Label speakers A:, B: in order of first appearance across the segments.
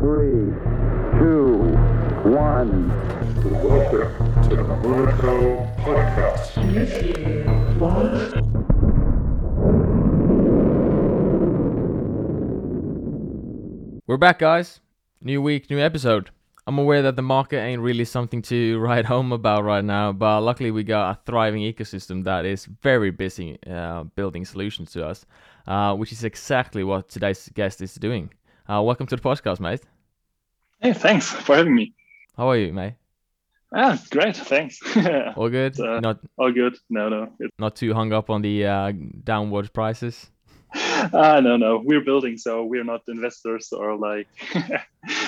A: three, two, one.
B: Welcome to the Monaco Podcast.
C: We're back, guys. New week, new episode. I'm aware that the market ain't really something to write home about right now, but luckily we got a thriving ecosystem that is very busy uh, building solutions to us, uh, which is exactly what today's guest is doing. Uh, welcome to the podcast, mate.
D: Hey, thanks for having me.
C: How are you, mate?
D: Ah, great, thanks.
C: All good?
D: Uh,
C: not
D: All good. No, no. It's,
C: not too hung up on the uh, downward prices.
D: ah, no, no. We're building, so we're not investors or like.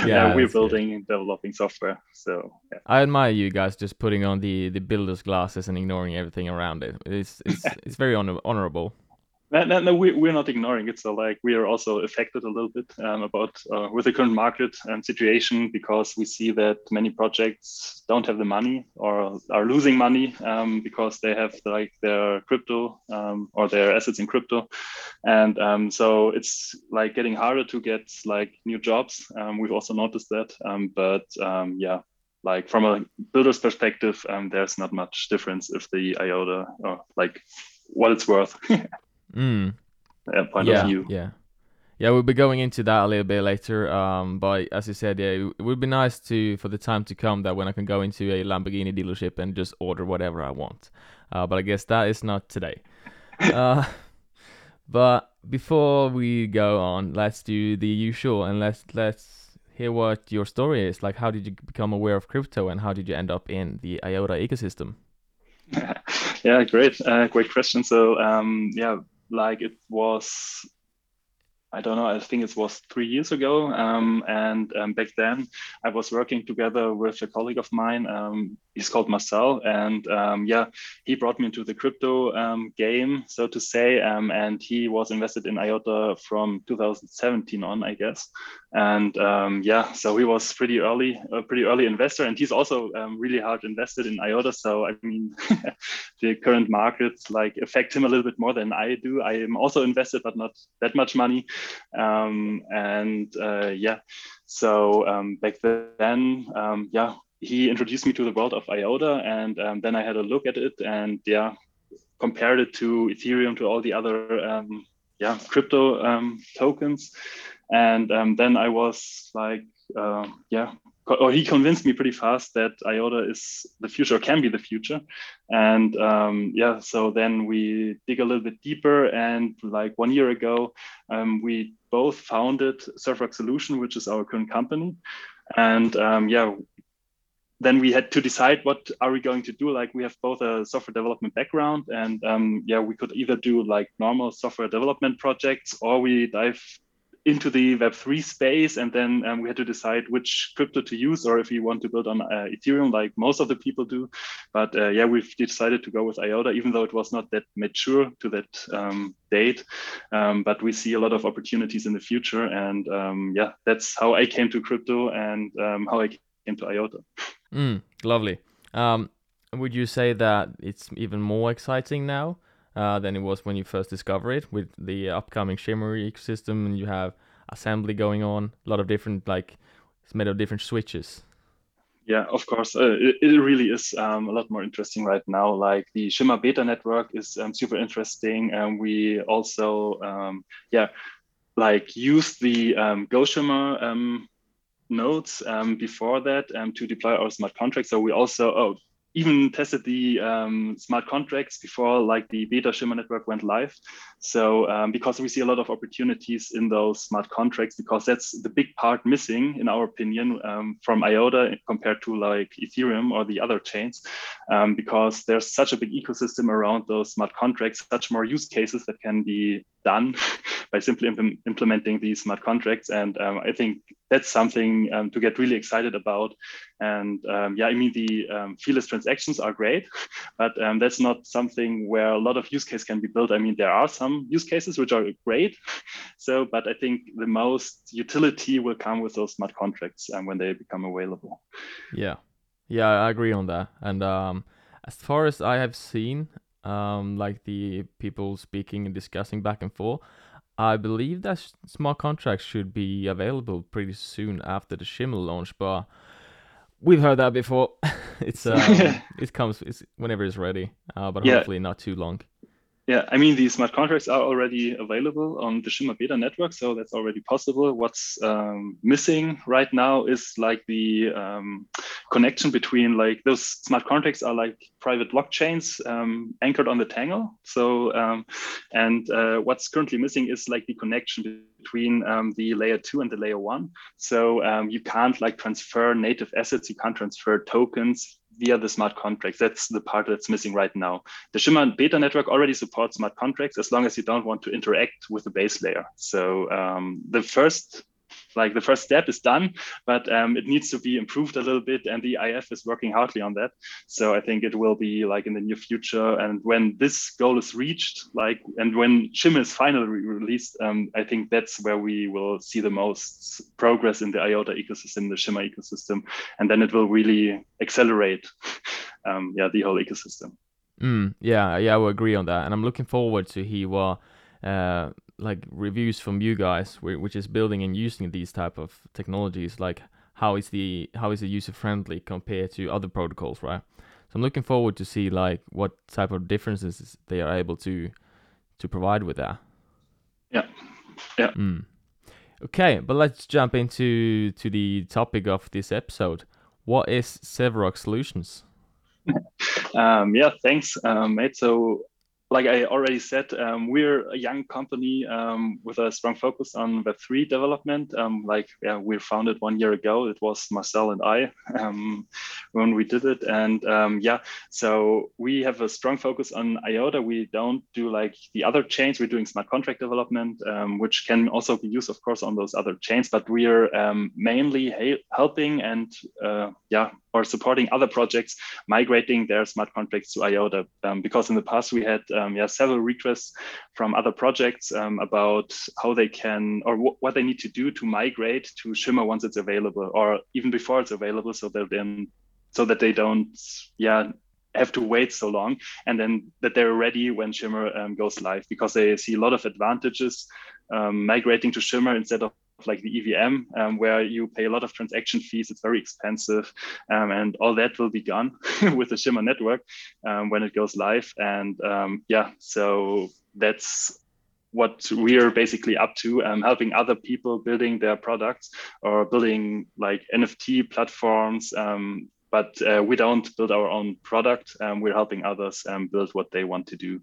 C: Yeah,
D: we're
C: that's good.
D: building and developing software. So yeah.
C: I admire you guys just putting on the, the builder's glasses and ignoring everything around it. It's it's it's very honor- honorable.
D: No, no, no we, we're not ignoring it. So like we are also affected a little bit um, about uh, with the current market and situation because we see that many projects don't have the money or are losing money um, because they have like their crypto um, or their assets in crypto, and um, so it's like getting harder to get like new jobs. Um, we've also noticed that, um, but um, yeah. Like from a builder's perspective, um, there's not much difference if the IOTA or like what it's worth.
C: Mm.
D: uh, point
C: yeah,
D: of view.
C: Yeah. Yeah, we'll be going into that a little bit later. Um, but as you said, yeah, it would be nice to for the time to come that when I can go into a Lamborghini dealership and just order whatever I want. Uh, but I guess that is not today. uh, but before we go on, let's do the usual and let's let's hear what your story is. Like, how did you become aware of crypto and how did you end up in the IOTA ecosystem?
D: yeah, great, uh, great question. So, um, yeah, like it was, I don't know, I think it was three years ago. Um, and um, back then, I was working together with a colleague of mine. Um, he's called Marcel, and um, yeah, he brought me into the crypto um, game, so to say. Um, and he was invested in IOTA from 2017 on, I guess. And um, yeah, so he was pretty early, a pretty early investor, and he's also um, really hard invested in IOTA. So I mean, the current markets like affect him a little bit more than I do. I am also invested, but not that much money. Um, and uh, yeah, so um, back then, um, yeah, he introduced me to the world of IOTA, and um, then I had a look at it, and yeah, compared it to Ethereum to all the other yeah crypto tokens, and um, then I was like, uh, yeah, or he convinced me pretty fast that IOTA is the future, or can be the future, and um, yeah, so then we dig a little bit deeper, and like one year ago, um, we both founded Servrox Solution, which is our current company, and um, yeah, then we had to decide what are we going to do. Like we have both a software development background and um, yeah we could either do like normal software development projects or we dive into the web3 space and then um, we had to decide which crypto to use or if we want to build on uh, ethereum like most of the people do. But uh, yeah we've decided to go with iota even though it was not that mature to that um, date. Um, but we see a lot of opportunities in the future and um, yeah that's how i came to crypto and um, how i came to iota.
C: Mm, lovely. Um, would you say that it's even more exciting now uh, than it was when you first discovered it with the upcoming Shimmer ecosystem and you have assembly going on, a lot of different like it's made of different switches.
D: Yeah, of course. Uh, it, it really is um, a lot more interesting right now. Like the Shimmer beta network is um, super interesting. And we also, um, yeah, like use the um, Go Shimmer um, nodes um, before that um, to deploy our smart contracts. So we also, oh, even tested the um, smart contracts before like the beta shimmer network went live. So um, because we see a lot of opportunities in those smart contracts because that's the big part missing in our opinion um, from iota compared to like ethereum or the other chains um, because there's such a big ecosystem around those smart contracts such more use cases that can be done by simply imp- implementing these smart contracts. And um, i think that's something um, to get really excited about. And um, yeah i mean the um, feeless transactions are great but um, that's not something where a lot of use case can be built. I mean there are some use cases which are great so but i think the most utility will come with those smart contracts um, when they become available.
C: Yeah, yeah, I agree on that. And um, as far as I have seen, um, like the people speaking and discussing back and forth, I believe that smart contracts should be available pretty soon after the Shimmer launch, but we've heard that before. it's um, it comes it's whenever it's ready, uh, but
D: Yeah.
C: hopefully not too long.
D: Yeah, I mean, these smart contracts are already available on the Shimmer beta network, so that's already possible. What's um, missing right now is like the um, connection between like those smart contracts are like private blockchains um, anchored on the Tangle. So, um, and uh, what's currently missing is like the connection between um, the layer two and the layer one. So um, you can't like transfer native assets, you can't transfer tokens via the smart contracts. That's the part that's missing right now. The Shimmer beta network already supports smart contracts as long as you don't want to interact with the base layer. So um, the first like the first step is done, but um, it needs to be improved a little bit, and the IF is working hardly on that. So I think it will be like in the near future, and when this goal is reached, like and when Shimmer is finally released, um, I think that's where we will see the most progress in the IOTA ecosystem, the Shimmer ecosystem, and then it will really accelerate, um, yeah, the whole ecosystem.
C: Mm, yeah, yeah, I will agree on that, and I'm looking forward to hear what uh, like reviews from you guys, which is building and using these type of technologies. Like, how is the how is it user friendly compared to other protocols, right? So I'm looking forward to see like what type of differences they are able to to provide with that.
D: Yeah, yeah.
C: Mm. Okay, but let's jump into to the topic of this episode. What is Servrox Solutions?
D: Um, yeah, thanks, um, mate. So, like I already said, um, we're a young company um, with a strong focus on Web3 development. Um, like, yeah, we founded one year ago. It was Marcel and I um, when we did it. And um, yeah, so we have a strong focus on IOTA. We don't do like the other chains. We're doing smart contract development, um, which can also be used, of course, on those other chains. But we are mainly he- helping and uh, yeah, or supporting other projects migrating their smart contracts to IOTA. Um, because in the past we had um, yeah several requests from other projects um, about how they can or w- what they need to do to migrate to Shimmer once it's available, or even before it's available, so that then so that they don't yeah have to wait so long and then that they're ready when Shimmer um, goes live because they see a lot of advantages um, migrating to Shimmer instead of like the EVM, um, where you pay a lot of transaction fees. It's very expensive, um, and all that will be gone with the Shimmer network um, when it goes live. And um, yeah, so that's what we are basically up to, um, helping other people building their products or building like NFT platforms. Um, but uh, we don't build our own product. Um, we're helping others um, build what they want to do.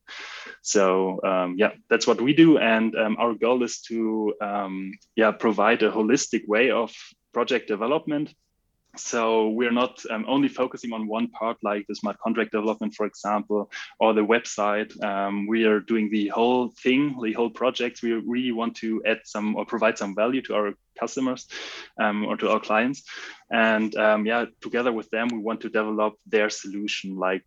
D: So um, yeah, that's what we do, and um, our goal is to um, yeah provide a holistic way of project development. So we're not um, only focusing on one part, like the smart contract development, for example, or the website. Um, we are doing the whole thing, the whole project. We really want to add some or provide some value to our customers um, or to our clients. And um, yeah, together with them, we want to develop their solution. Like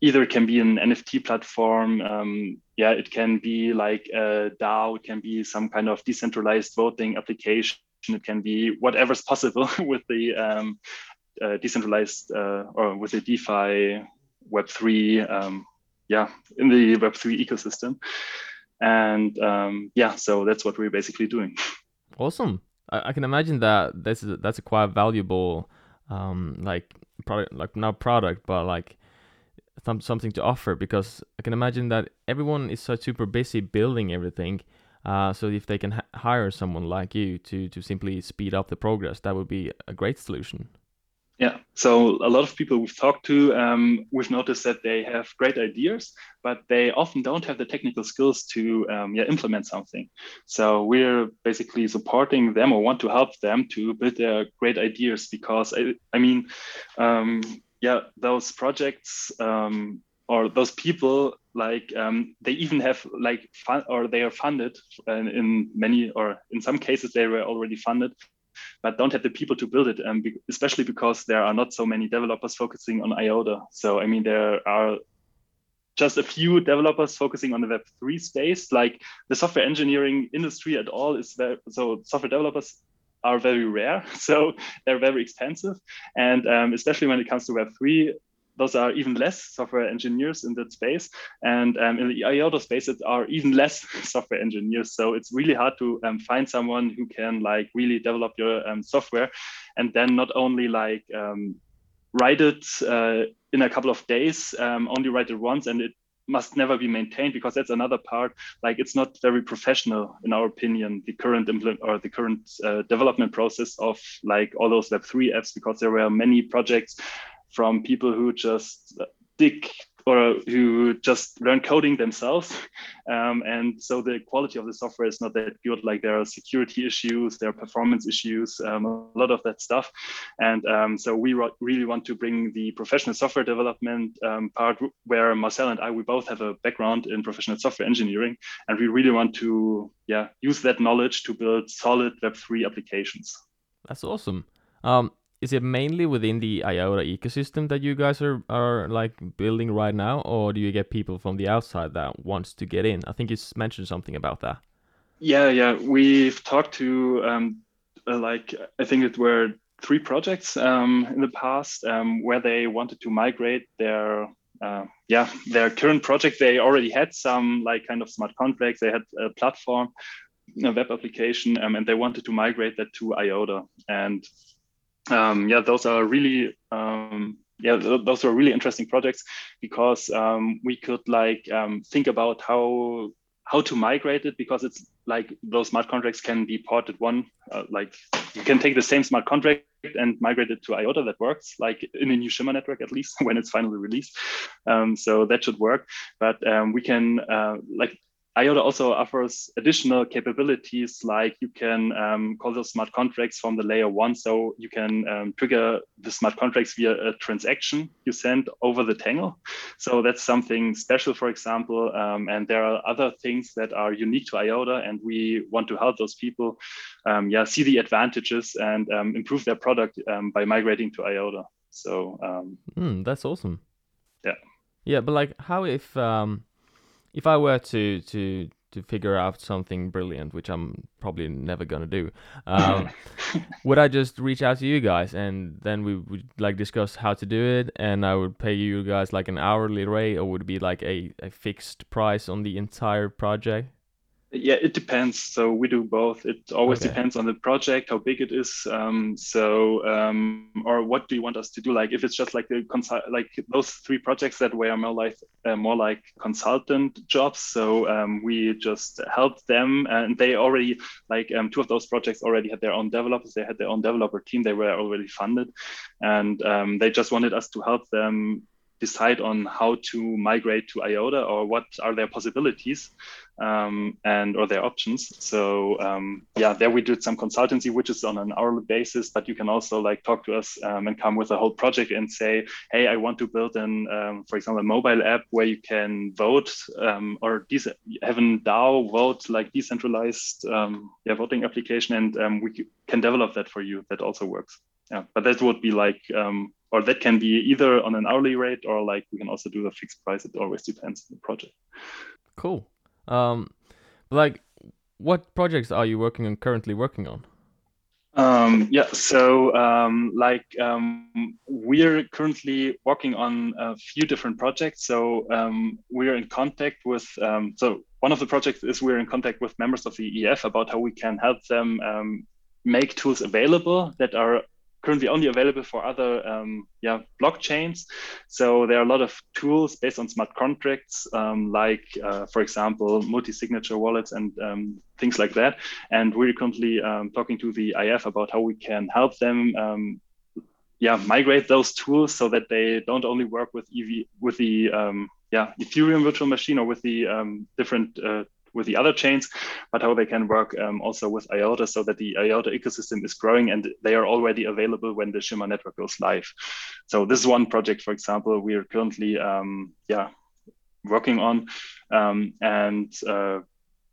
D: either it can be an NFT platform. Um, yeah, it can be like a DAO. It can be some kind of decentralized voting application. It can be whatever's possible with the um, uh, decentralized uh, or with the DeFi Web3. Um, yeah, in the Web3 ecosystem. And um, yeah, so that's what we're basically doing.
C: Awesome. I, I can imagine that this is that's a quite valuable um like product like not product but like some something to offer because I can imagine that everyone is so super busy building everything. Uh, so if they can hire someone like you to to simply speed up the progress, that would be a great solution.
D: Yeah. So a lot of people we've talked to, um, we've noticed that they have great ideas, but they often don't have the technical skills to um, yeah, implement something. So we're basically supporting them or want to help them to build their great ideas because I, I mean, um, yeah, those projects um, or those people like um, they even have like fun or they are funded in, in many or in some cases they were already funded but don't have the people to build it, um, especially because there are not so many developers focusing on IOTA. So, I mean, there are just a few developers focusing on the Web3 space. Like the software engineering industry at all is very, so software developers are very rare. So they're very expensive. And um, especially when it comes to Web3, those are even less software engineers in that space. And um, in the IOTA space, it are even less software engineers. So it's really hard to um, find someone who can like really develop your um, software and then not only like um, write it uh, in a couple of days, um, only write it once and it must never be maintained because that's another part like it's not very professional in our opinion the current implement or the current uh, development process of like all those web3 apps because there were many projects from people who just dig or who just learn coding themselves. Um, and so the quality of the software is not that good. Like there are security issues, there are performance issues, um, a lot of that stuff. And um, so we really want to bring the professional software development um, part where Marcel and I, we both have a background in professional software engineering. And we really want to yeah, use that knowledge to build solid Web3 applications.
C: That's awesome. Um, is it mainly within the IOTA ecosystem that you guys are, are like building right now, or do you get people from the outside that wants to get in? I think you mentioned something about that.
D: Yeah, yeah, we've talked to um, uh, like I think it were three projects um, in the past um, where they wanted to migrate their uh, yeah their current project. They already had some like kind of smart contracts. They had a platform, a web application, um, and they wanted to migrate that to IOTA and um, yeah, those are really um, yeah, those are really interesting projects because um, we could like um, think about how how to migrate it because it's like those smart contracts can be ported one uh, like you can take the same smart contract and migrate it to IOTA that works like in a new Shimmer network at least when it's finally released. Um, so that should work. But um, we can uh, like IOTA also offers additional capabilities like you can um, call those smart contracts from the layer one. So you can um, trigger the smart contracts via a transaction you send over the Tangle. So that's something special, for example. Um, and there are other things that are unique to IOTA, and we want to help those people um, yeah, see the advantages and um, improve their product um, by migrating to IOTA. So
C: mm, that's awesome.
D: Yeah.
C: Yeah, but like how if if I were to to to figure out something brilliant, which I'm probably never gonna do, um, would I just reach out to you guys and then we would like discuss how to do it, and I would pay you guys like an hourly rate, or would it be like a, a fixed price on the entire project?
D: Yeah, it depends. So we do both. It always okay. depends on the project, how big it is. Um, so, um, or what do you want us to do? Like, if it's just like the consult, like those three projects that were more like uh, more like consultant jobs. So um, we just help them, and they already like um, two of those projects already had their own developers. They had their own developer team. They were already funded, and um, they just wanted us to help them decide on how to migrate to IOTA or what are their possibilities um, and or their options. So um, yeah, there we did some consultancy, which is on an hourly basis, but you can also like talk to us um, and come with a whole project and say, hey, I want to build an, um, for example, a mobile app where you can vote um, or de- have a DAO vote like decentralized um, yeah, voting application, and we can develop that for you. That also works. Yeah, but that would be like or that can be either on an hourly rate or like we can also do the fixed price. It always depends on the project.
C: Cool. Um, like, what projects are you working on currently working on?
D: Um, yeah, so um, like um, we're currently working on a few different projects. So um, we're in contact with, um, so one of the projects is we're in contact with members of the IF about how we can help them um, make tools available that are currently only available for other um, yeah blockchains. So there are a lot of tools based on smart contracts, um, like uh, for example multi-signature wallets and um, things like that. And we're currently um, talking to the IF about how we can help them. Um, yeah, migrate those tools so that they don't only work with EV with the um, yeah Ethereum virtual machine or with the different uh, with the other chains, but how they can work um, also with IOTA so that the IOTA ecosystem is growing and they are already available when the Shimmer network goes live. So this is one project, for example, we are currently um, yeah working on, um, and uh,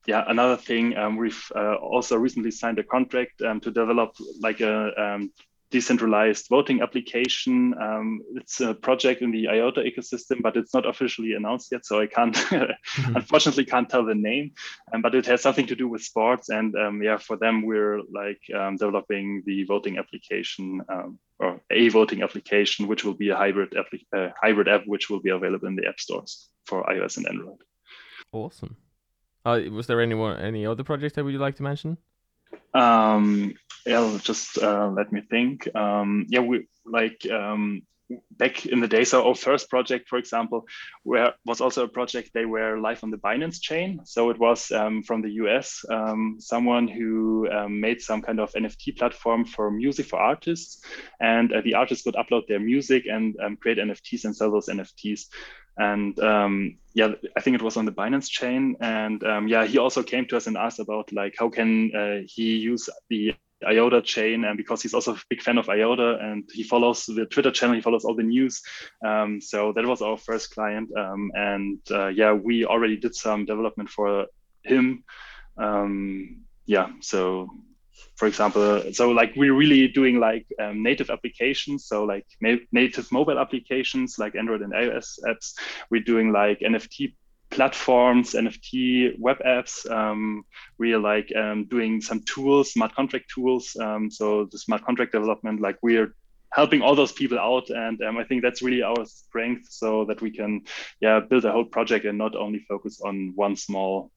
D: yeah, another thing um, we've uh, also recently signed a contract um, to develop like a um, decentralized voting application. Um, it's a project in the IOTA ecosystem, but it's not officially announced yet, so I can't, mm-hmm. unfortunately, can't tell the name. Um, but it has something to do with sports, and um, yeah, for them, we're like um, developing the voting application um, or a voting application, which will be a hybrid app, uh, hybrid app, which will be available in the app stores for iOS and Android.
C: Awesome. Uh, was there anyone any other project that would you like to mention?
D: Um, yeah, just uh, let me think. Um, yeah, we like um, back in the days. So our first project, for example, where was also a project they were live on the Binance chain. So it was um, from the US, um, someone who um, made some kind of NFT platform for music for artists, and uh, the artists could upload their music and um, create NFTs and sell those NFTs. And um, yeah, I think it was on the Binance chain. And um, yeah, he also came to us and asked about like how can uh, he use the IOTA chain, and because he's also a big fan of IOTA and he follows the Twitter channel, he follows all the news. Um, so that was our first client, um, and uh, yeah, we already did some development for him. Um, yeah, so for example, so like we're really doing like um, native applications, so like native mobile applications like Android and iOS apps. We're doing like NFT platforms, NFT web apps. Um, we are like um, doing some tools, smart contract tools. Um, so the smart contract development, like we're helping all those people out, and um, I think that's really our strength, so that we can, yeah, build a whole project and not only focus on one small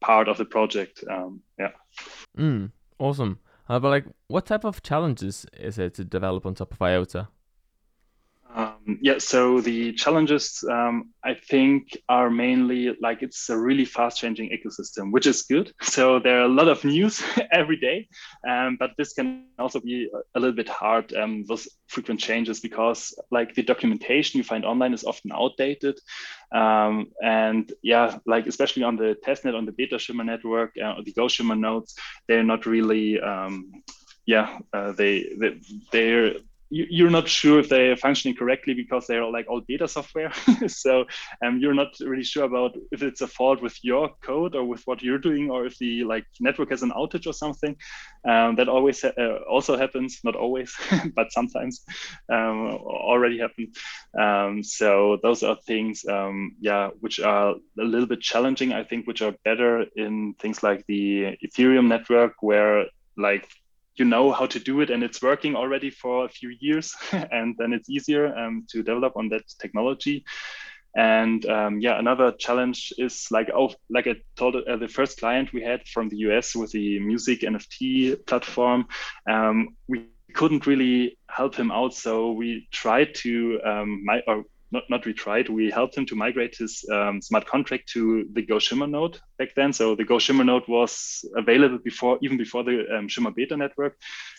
D: part of the project. Um, yeah.
C: Mm, awesome. Uh, but like, what type of challenges is it to develop on top of IOTA?
D: Um, yeah, so the challenges um, I think are mainly like it's a really fast changing ecosystem, which is good. So there are a lot of news every day, um, but this can also be a little bit hard um, with frequent changes because like the documentation you find online is often outdated. Um, and yeah, like especially on the testnet, on the beta shimmer network, uh, the Go shimmer nodes, they're not really um, yeah, uh, they, they they're you're not sure if they're functioning correctly because they're like all beta software. so um, you're not really sure about if it's a fault with your code or with what you're doing, or if the like network has an outage or something. Um, that always ha uh, also happens, not always, but sometimes um, already happen. Um, so those are things, um, yeah, which are a little bit challenging. I think, which are better in things like the Ethereum network, where like you know how to do it and it's working already for a few years and then it's easier um, to develop on that technology. And um, yeah another challenge is like oh like i told uh, the first client we had from the us with the music nft platform um, we couldn't really help him out so we tried to um, my, or not, not retried, we helped him to migrate his um, smart contract to the Go Shimmer node back then. So the Go Shimmer node was available before, even before the um, Shimmer beta network.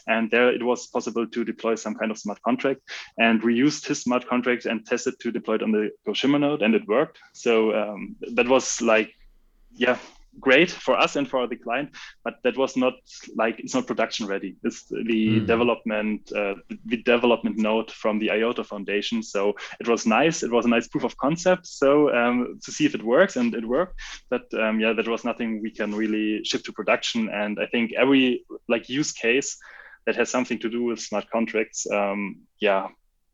D: And there it was possible to deploy some kind of smart contract. And we used his smart contract and tested to deploy it on the Go Shimmer node and it worked. So um, that was like, yeah, great for us and for the client, but that was not like it's not production ready. It's the mm. development uh, the development node from the IOTA Foundation. So it was nice. It was a nice proof of concept. So um, to see if it works, and it worked. But um, yeah, that was nothing we can really ship to production. And I think every like use case that has something to do with smart contracts, um, yeah,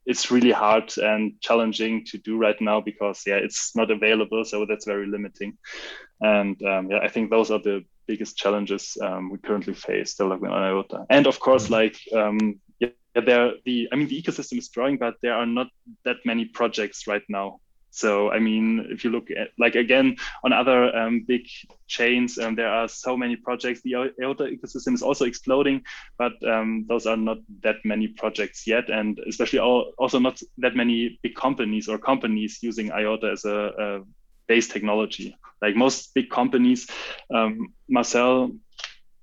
D: it's really hard and challenging to do right now because yeah it's not available so that's very limiting and um, yeah i think those are the biggest challenges um, we currently face developing on iota and of course mm-hmm. like um, yeah there the i mean the ecosystem is growing but there are not that many projects right now so I mean, if you look at like again on other um, big chains, um, there are so many projects. The IOTA ecosystem is also exploding, but um, those are not that many projects yet, and especially all, also not that many big companies or companies using IOTA as a, a base technology. Like most big companies, um, Marcel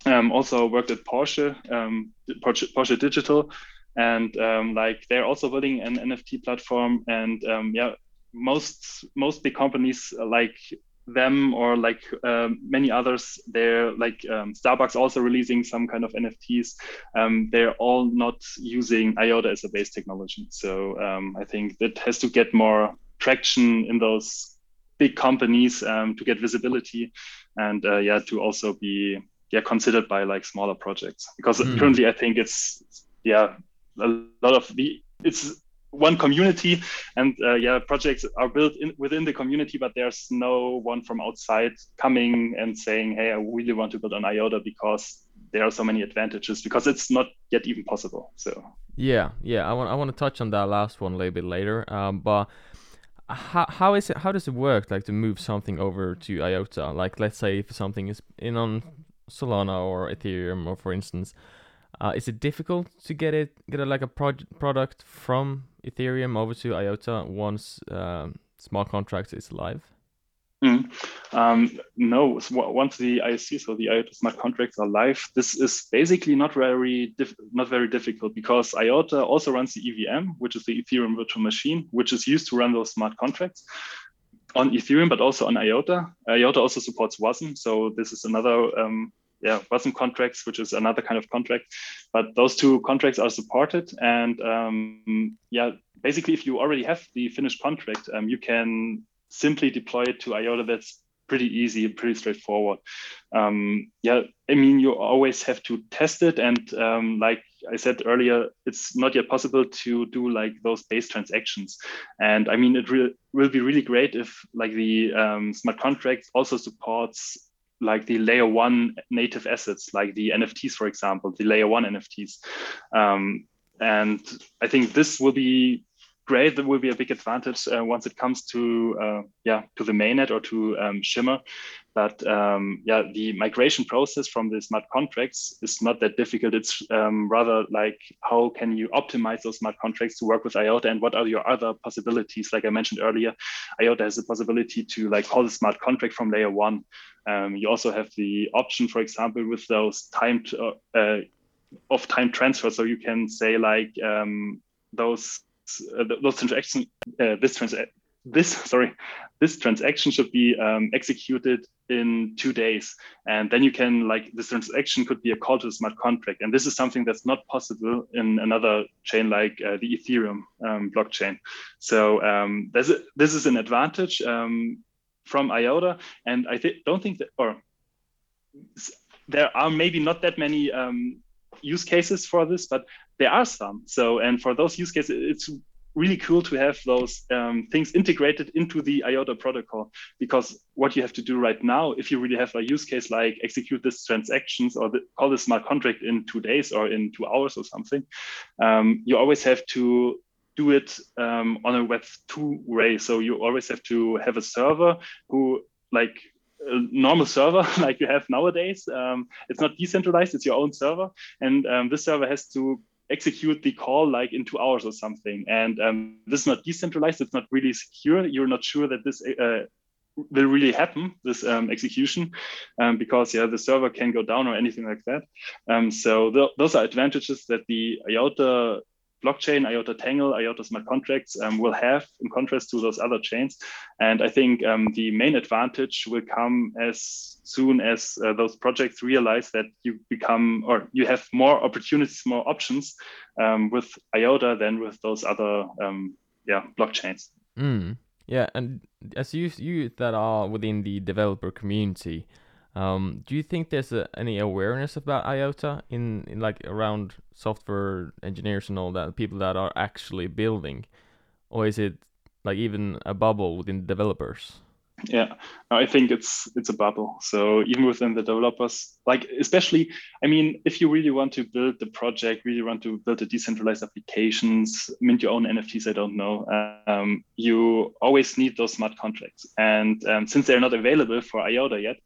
D: um, also worked at Porsche, um, Porsche, Porsche Digital and um, like they're also building an NFT platform. And um, yeah, most most big companies like them or like um, many others they're like um, starbucks also releasing some kind of nfts um, they're all not using iota as a base technology. So um, i think that has to get more traction in those big companies um, to get visibility and uh, yeah to also be yeah considered by like smaller projects. Because mm. currently i think it's yeah a lot of the it's one community and uh, yeah projects are built in, within the community but there's no one from outside coming and saying hey i really want to build on iota because there are so many advantages because it's not yet even possible so.
C: Yeah yeah i want i want to touch on that last one a little bit later um, but how, how is it how does it work like to move something over to iota? Like let's say if something is in on solana or ethereum or for instance uh, is it difficult to get it get a, like a pro- product from Ethereum over to IOTA once um, smart contracts is live?
D: Mm. Um, no, so once the ISC, so the IOTA smart contracts are live, this is basically not very not very difficult because IOTA also runs the EVM, which is the Ethereum virtual machine, which is used to run those smart contracts on Ethereum, but also on IOTA. IOTA also supports WASM, so this is another um, yeah, WASM contracts, which is another kind of contract. But those two contracts are supported. And um, yeah, basically, if you already have the finished contract, um, you can simply deploy it to IOTA. That's pretty easy, pretty straightforward. Um, yeah, I mean, you always have to test it. And um, like I said earlier, it's not yet possible to do like those base transactions. And I mean, it re- will be really great if like the um, smart contract also supports like the layer one native assets, like the NFTs, for example, the layer one NFTs. Um, and I think this will be great. That will be a big advantage uh, once it comes to uh, yeah to the mainnet or to um, Shimmer. But um, yeah, the migration process from the smart contracts is not that difficult. It's um, rather like how can you optimize those smart contracts to work with IOTA and what are your other possibilities? Like I mentioned earlier, IOTA has the possibility to like call the smart contract from layer one. Um, you also have the option, for example, with those time uh, of time transfer. So you can say like um, those uh, those transactions, uh, this this sorry this transaction should be um, executed in two days. And then you can like this transaction could be a call to the smart contract. And this is something that's not possible in another chain like uh, the ethereum um, blockchain. So um, a, this is an advantage um, from iota. And i th- don't think that or there are maybe not that many um, use cases for this but there are some so and for those use cases it's really cool to have those um, things integrated into the IOTA protocol because what you have to do right now, if you really have a use case like execute this transactions or the, call this smart contract in two days or in two hours or something, um, you always have to do it um, on a web two way. So you always have to have a server who like a normal server like you have nowadays. Um, it's not decentralized, it's your own server. And um, this server has to execute the call like in two hours or something. And um, this is not decentralized. It's not really secure. You're not sure that this uh, will really happen, this um, execution, um, because yeah, the server can go down or anything like that. Um, so th those are advantages that the IOTA blockchain, IOTA Tangle, IOTA smart contracts um, will have in contrast to those other chains. And I think um, the main advantage will come as soon as uh, those projects realize that you become or you have more opportunities, more options um, with IOTA than with those other um, yeah blockchains.
C: Mm. Yeah, and as you you that are within the developer community, um, do you think there's a, any awareness about IOTA in, in like around software engineers and all that, people that are actually building, or is it like even a bubble within developers?
D: Yeah, I think it's it's a bubble. So even within the developers, like especially, I mean, if you really want to build the project, really want to build a decentralized applications, mint your own NFTs, I don't know, um, you always need those smart contracts. And um, since they're not available for IOTA yet,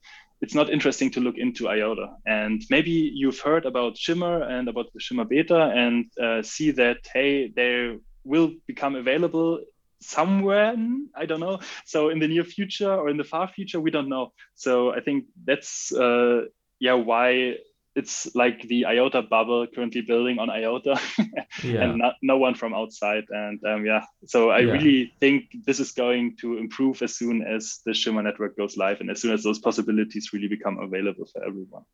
D: it's not interesting to look into IOTA. And maybe you've heard about Shimmer and about the Shimmer beta and uh, see that, hey, they will become available somewhere i don't know so in the near future or in the far future we don't know so i think that's uh, yeah why it's like the IOTA bubble currently building on IOTA, yeah. and not, no one from outside. And um, yeah, so I yeah. really think this is going to improve as soon as the Shimmer network goes live, and as soon as those possibilities really become available for everyone.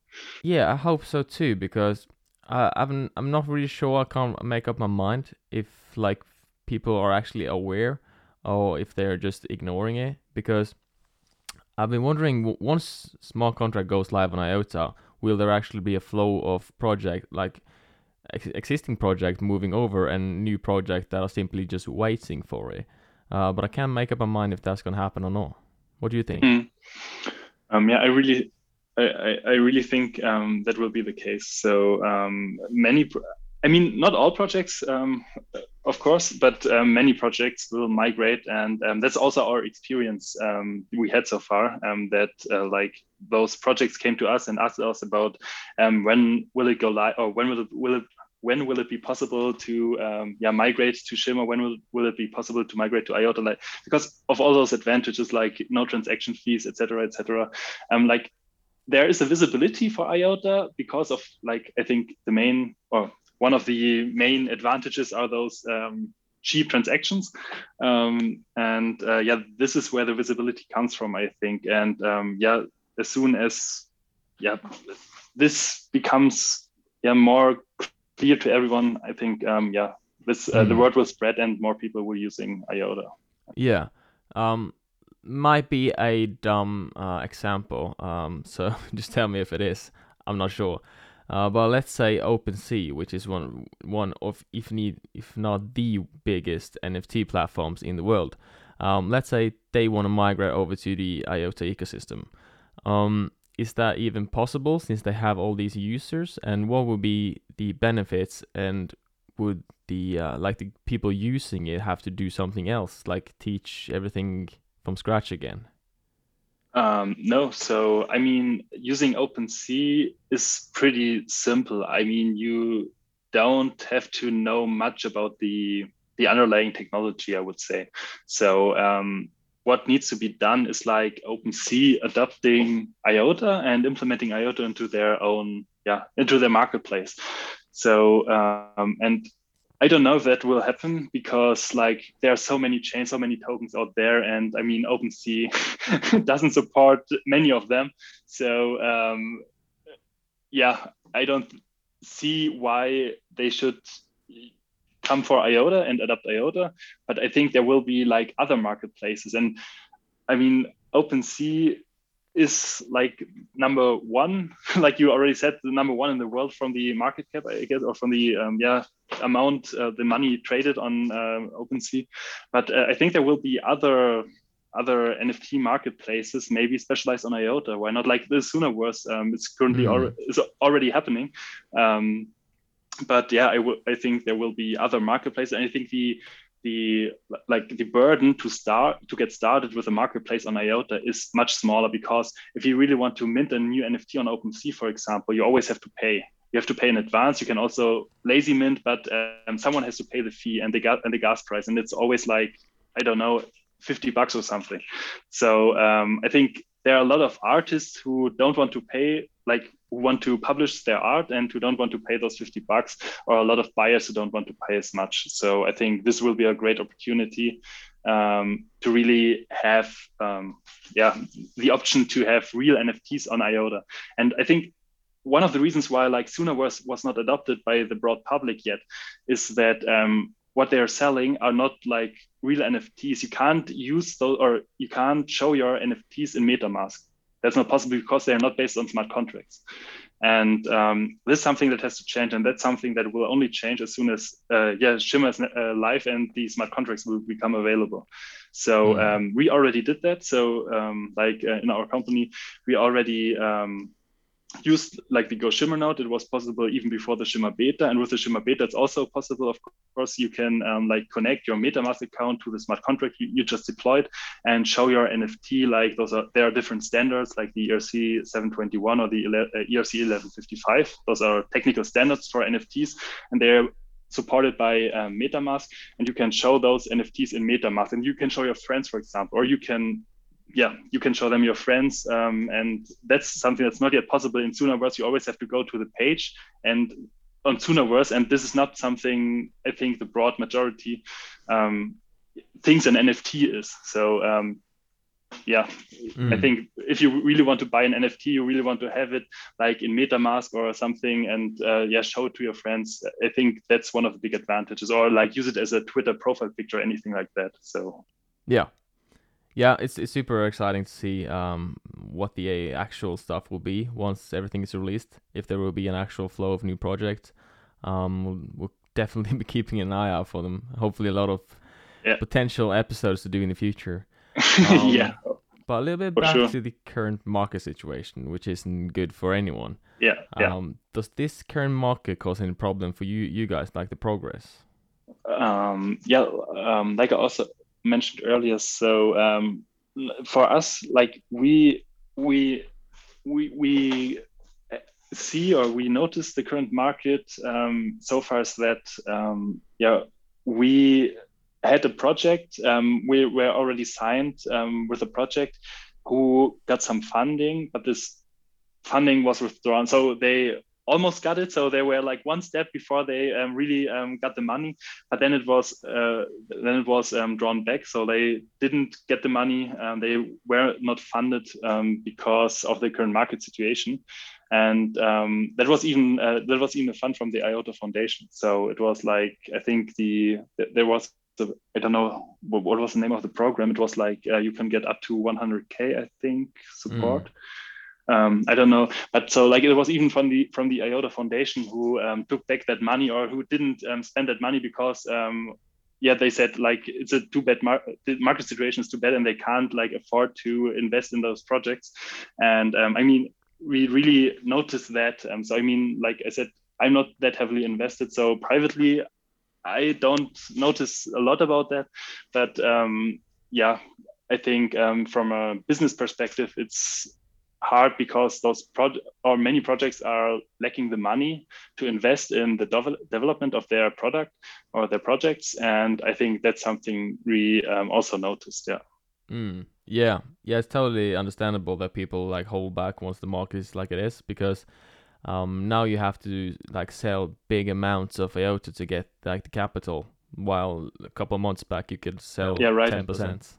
C: Yeah, I hope so too, because I, I'm I'm not really sure. I can't make up my mind if like people are actually aware or if they're just ignoring it. Because I've been wondering once smart contract goes live on IOTA will there actually be a flow of project like ex- existing project moving over and new project that are simply just waiting for it. Uh, but I can't make up my mind if that's gonna happen or not. What do you think?
D: Mm. Um, yeah, I really, I, I really think um, that will be the case. So um, many, I mean, not all projects, um, of course, but um, many projects will migrate, and um, that's also our experience um, we had so far. Um, that uh, like those projects came to us and asked us about um, when will it go live, or when will it will it when will it be possible to yeah migrate to Shimmer? When will, will it be possible to migrate to IOTA? Like because of all those advantages like no transaction fees, etc., etc. Um, like there is a visibility for IOTA because of like I think the main or one of the main advantages are those um, cheap transactions. Um, and uh, yeah, this is where the visibility comes from, I think. And um, yeah, as soon as yeah, this becomes yeah more clear to everyone, I think um, yeah, this uh, the
C: Mhm.
D: word will spread and more people will using IOTA.
C: Yeah. Um, might be a dumb uh, example. Um, so just tell me if it is. I'm not sure. Uh, but let's say OpenSea, which is one one of if need if not the biggest NFT platforms in the world. Um, let's say they want to migrate over to the IOTA ecosystem. Um, is that even possible since they have all these users? And what would be the benefits? And would the uh, like the people using it have to do something else, like teach everything from scratch again?
D: Um, no, so I mean, using OpenSea is pretty simple. I mean, you don't have to know much about the the underlying technology, I would say. So um, what needs to be done is like OpenSea adopting IOTA and implementing IOTA into their own, yeah, into their marketplace. So um, and I don't know if that will happen because like there are so many chains, so many tokens out there, and I mean OpenSea doesn't support many of them. So um, yeah, I don't see why they should come for IOTA and adopt IOTA, but I think there will be like other marketplaces, and I mean OpenSea is like number one, like you already said, the number one in the world from the market cap, I guess, or from the um, yeah amount, uh, the money traded on uh, OpenSea. But uh, I think there will be other other NFT marketplaces, maybe specialized on IOTA. Why not? Like the Sooniverse, um, it's currently
C: Mhm.
D: al- is already happening. Um, but yeah, I I think there will be other marketplaces, and I think the the like the burden to start to get started with a marketplace on IOTA is much smaller because if you really want to mint a new NFT on OpenSea, for example, you always have to pay. You have to pay in advance. You can also lazy mint, but um, someone has to pay the fee and the gas and the gas price, and it's always like I don't know, fifty bucks or something. So um, I think there are a lot of artists who don't want to pay, like who want to publish their art and who don't want to pay those 50 bucks, or a lot of buyers who don't want to pay as much. So I think this will be a great opportunity um, to really have, um, yeah, the option to have real NFTs on IOTA. And I think one of the reasons why like Sooniverse was not adopted by the broad public yet is that um, what they are selling are not like real NFTs. You can't use those or you can't show your NFTs in MetaMask. That's not possible because they are not based on smart contracts. And um, this is something that has to change, and that's something that will only change as soon as uh, yeah Shimmer is uh, live and the smart contracts will become available. So
C: Mm.
D: um, we already did that. So um, like uh, in our company, we already um, used like the Go Shimmer node. It was possible even before the Shimmer beta, and with the Shimmer beta, it's also possible. Of course, you can um, like connect your MetaMask account to the smart contract you, you just deployed and show your NFT. Like those are there are different standards, like the ERC 721 or the uh, ERC 1155. Those are technical standards for NFTs, and they're supported by um, MetaMask, and you can show those NFTs in MetaMask, and you can show your friends, for example, or you can yeah, you can show them your friends. Um, and that's something that's not yet possible in Sooniverse. You always have to go to the page and on Sooniverse. And this is not something I think the broad majority um, thinks an NFT is. So um, yeah, I
C: Mm.
D: think if you really want to buy an NFT, you really want to have it like in MetaMask or something, and uh, yeah, show it to your friends. I think that's one of the big advantages, or like use it as a Twitter profile picture, anything like that. So
C: Yeah, yeah, it's it's super exciting to see um what the actual stuff will be once everything is released. If there will be an actual flow of new projects, Um, we'll, we'll definitely be keeping an eye out for them. Hopefully, a lot of
D: Yeah.
C: potential episodes to do in the future. Um,
D: yeah,
C: But a little bit
D: For
C: back
D: sure.
C: to the current market situation, which isn't good for anyone.
D: yeah, yeah.
C: Um, does this current market cause any problem for you, you guys, like the progress?
D: um, yeah, um, like I also mentioned earlier, so um, for us, like we we we we see or we notice the current market um, so far is that um, yeah we had a project um, we were already signed um, with a project who got some funding but this funding was withdrawn. So they almost got it. So they were like one step before they um, really um, got the money. But then it was uh, then it was um, drawn back. So they didn't get the money. Um, they were not funded um, because of the current market situation. And um, that was even uh, that was even a fund from the iota foundation. So it was like i think the there was the, i don't know what, was the name of the program? It was like uh, you can get up to 100k i think support um, I don't know, but so like it was even from the from the IOTA Foundation who um, took back that money or who didn't um, spend that money because um, yeah they said like it's a too bad mar- the market situation is too bad and they can't like afford to invest in those projects, and um, I mean we really noticed that. Um, so I mean like I said I'm not that heavily invested, so privately I don't notice a lot about that, but yeah I think um, from a business perspective it's hard because those pro- or many projects are lacking the money to invest in the devel- development of their product or their projects and i think that's something we um, also noticed yeah
C: Mm. Yeah, yeah, it's totally understandable that people like hold back once the market is like it is because um, now you have to like sell big amounts of IOTA to get like the capital, while a couple of months back you could sell
D: Yeah, right.
C: ten percent.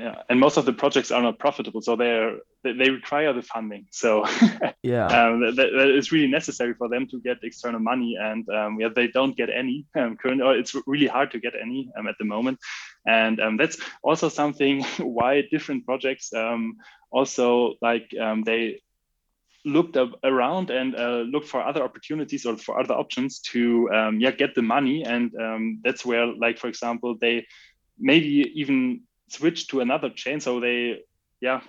D: Yeah and most of the projects are not profitable so they're they, they require the funding so.
C: Yeah,
D: um, that, that is really necessary for them to get external money and um, yeah they don't get any um, current or it's really hard to get any um, at the moment. And um, that's also something why different projects um, also like um, they looked up around and uh, looked for other opportunities or for other options to um, yeah get the money. And um, that's where like for example they maybe even switch to another chain. So they yeah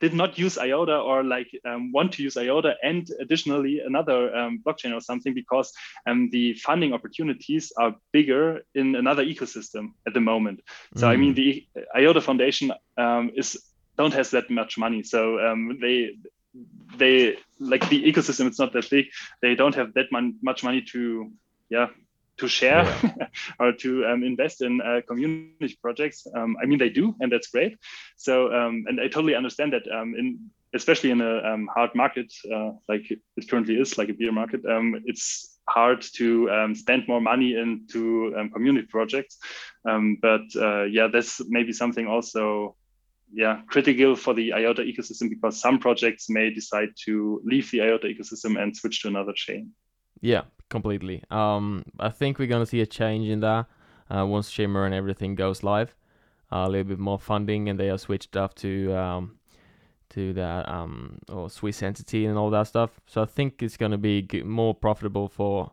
D: did not use iota or like um, want to use iota and additionally another um, blockchain or something because um, the funding opportunities are bigger in another ecosystem at the moment. So i mean the iota foundation um, is don't has that much money. So um, they they like the ecosystem it's not that big. They don't have that mon- much money to yeah to share or to um, invest in uh, community projects. Um, i mean they do and that's great. So um, and i totally understand that um, in especially in a um, hard market uh, like it currently is like a beer market um, it's hard to um, spend more money into um, community projects. Um, but uh, yeah that's maybe something also yeah critical for the iota ecosystem because some projects may decide to leave the iota ecosystem and switch to another chain.
C: Yeah, completely. Um, I think we're gonna see a change in that uh, once Shimmer and everything goes live. Uh, a little bit more funding, and they are switched up to um, to the um, or Swiss entity and all that stuff. So I think it's gonna be more profitable for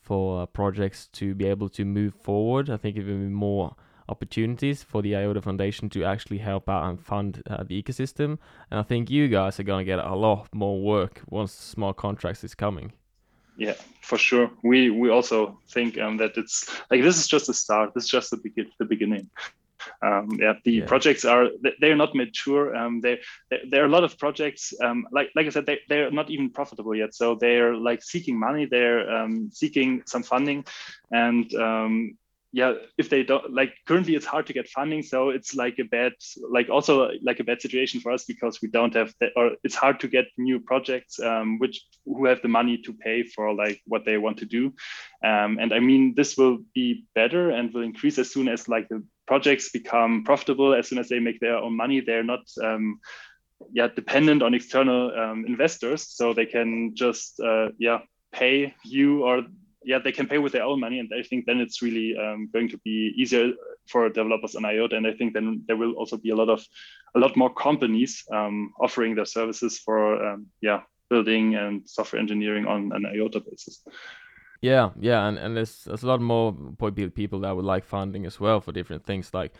C: for uh, projects to be able to move forward. I think it will be more opportunities for the IOTA Foundation to actually help out and fund uh, the ecosystem. And I think you guys are gonna get a lot more work once smart contracts is coming.
D: Yeah for sure. We we also think um, that it's like this is just a start. This is just the, begin, the beginning. Um, yeah the
C: Yeah.
D: projects are they- they're not mature. Um, they there are a lot of projects um, like like i said they, they're not even profitable yet. So they're like seeking money. They're um, seeking some funding. And um, yeah if they don't like currently it's hard to get funding so it's like a bad like also like a bad situation for us because we don't have that or it's hard to get new projects um, which who have the money to pay for like what they want to do. Um, and i mean this will be better and will increase as soon as like the projects become profitable as soon as they make their own money. They're not um, yeah dependent on external um, investors so they can just uh, yeah pay you or yeah they can pay with their own money and i think then it's really um, going to be easier for developers on iota and i think then there will also be a lot of a lot more companies um, offering their services for um, yeah building and software engineering on an iota basis
C: Yeah, yeah, and, and there's there's a lot more people that would like funding as well for different things. Like,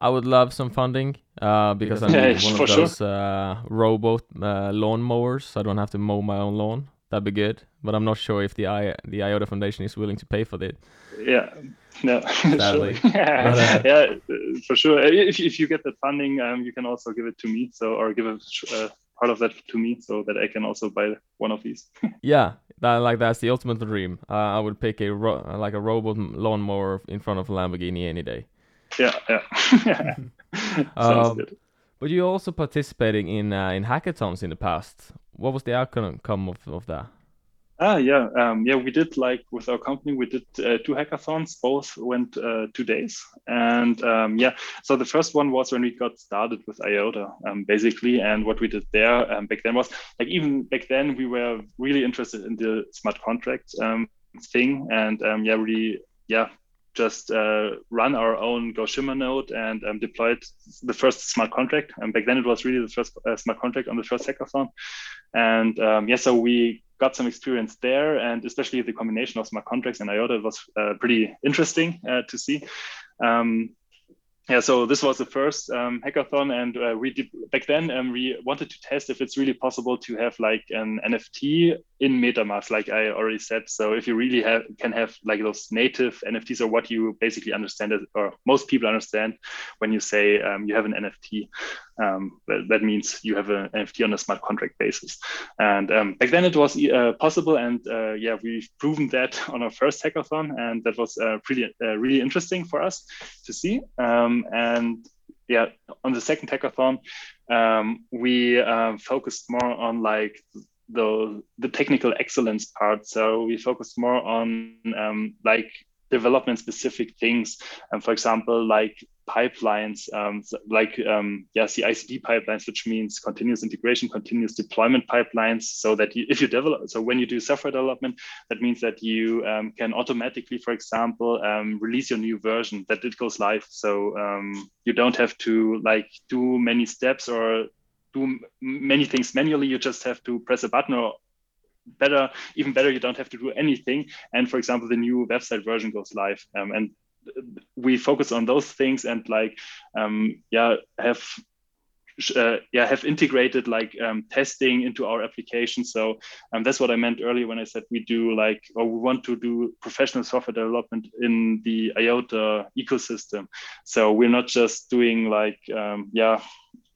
C: I would love some funding uh, because I
D: Yeah,
C: need one
D: for
C: of
D: sure.
C: those uh, robot uh, lawn mowers. So I don't have to mow my own lawn. That'd be good. But I'm not sure if the I the IOTA Foundation is willing to pay for that.
D: Yeah, no, sure. yeah,
C: uh,
D: yeah, for sure. If, if you get that funding, um, you can also give it to me, so or give a uh, part of that to me, so that I can also buy one of these.
C: Yeah, that like that's the ultimate dream. Uh, I would pick a ro- like a robot lawnmower in front of a Lamborghini any day.
D: yeah, yeah. Sounds
C: Um,
D: good.
C: But you're also participating in uh, in hackathons in the past. What was the outcome of, of that?
D: Ah, yeah, um, yeah. We did like with our company, we did uh, two hackathons. Both went uh, two days, and um, yeah. So the first one was when we got started with IOTA, um, basically, and what we did there um, back then was like even back then we were really interested in the smart contract um, thing, and um, yeah, really, yeah, just uh, run our own GoShimmer node and um, deployed the first smart contract. And back then it was really the first uh, smart contract on the first hackathon. And um, yeah, so we got some experience there, and especially the combination of smart contracts and IOTA was uh, pretty interesting uh, to see. Um, yeah, so this was the first um, hackathon, and uh, we did back then. Um, we wanted to test if it's really possible to have like an NFT in MetaMask, like I already said. So if you really have can have like those native NFTs, or what you basically understand, or most people understand when you say um, you have an NFT, um, that, means you have an NFT on a smart contract basis. And um, back then it was uh, possible, and uh, yeah, we've proven that on our first hackathon, and that was uh, pretty uh, really interesting for us to see. Um, and yeah, on the second hackathon, um, we um, focused more on like the the technical excellence part. So we focused more on um, like development specific things, and for example, like pipelines, um, like um, yeah, CI/CD pipelines, which means continuous integration, continuous deployment pipelines. So that you, if you develop, so when you do software development, that means that you um, can automatically, for example, um, release your new version that it goes live. So um, you don't have to like do many steps or do many things manually. You just have to press a button or better, even better, you don't have to do anything. And for example, the new website version goes live. Um, and we focus on those things and like, um, yeah, have uh, yeah have integrated like um, testing into our application so um, that's what i meant earlier when i said we do like or we want to do professional software development in the iota ecosystem so we're not just doing like um, yeah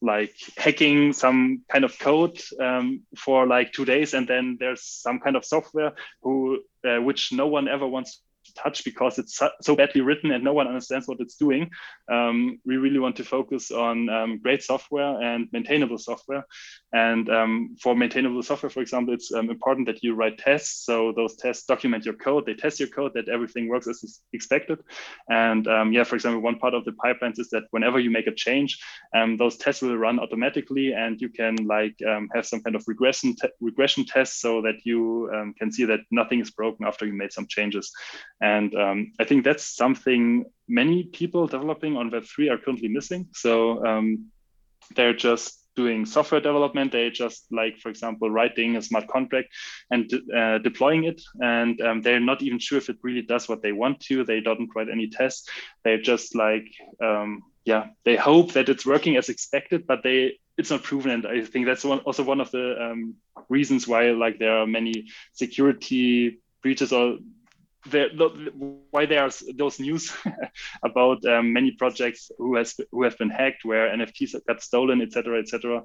D: like hacking some kind of code um, for like two days and then there's some kind of software who uh, which no one ever wants touch because it's so badly written and no one understands what it's doing. Um, we really want to focus on um, great software and maintainable software. And um, for maintainable software, for example, it's um, important that you write tests. So those tests document your code. They test your code that everything works as expected. And um, yeah, for example, one part of the pipelines is that whenever you make a change, um, those tests will run automatically, and you can like have some kind of regression te regression test so that you can see that nothing is broken after you made some changes. And um, I think that's something many people developing on Web3 are currently missing. So um, they're just doing software development. They just like, for example, writing a smart contract and uh, deploying it. And um, they're not even sure if it really does what they want to. They don't write any tests. They're just like, um, yeah, they hope that it's working as expected, but they it's not proven. And I think that's one, also one of the um, reasons why like there are many security breaches or there, why there are those news about um, many projects who has who have been hacked, where NFTs got stolen, etc., etc.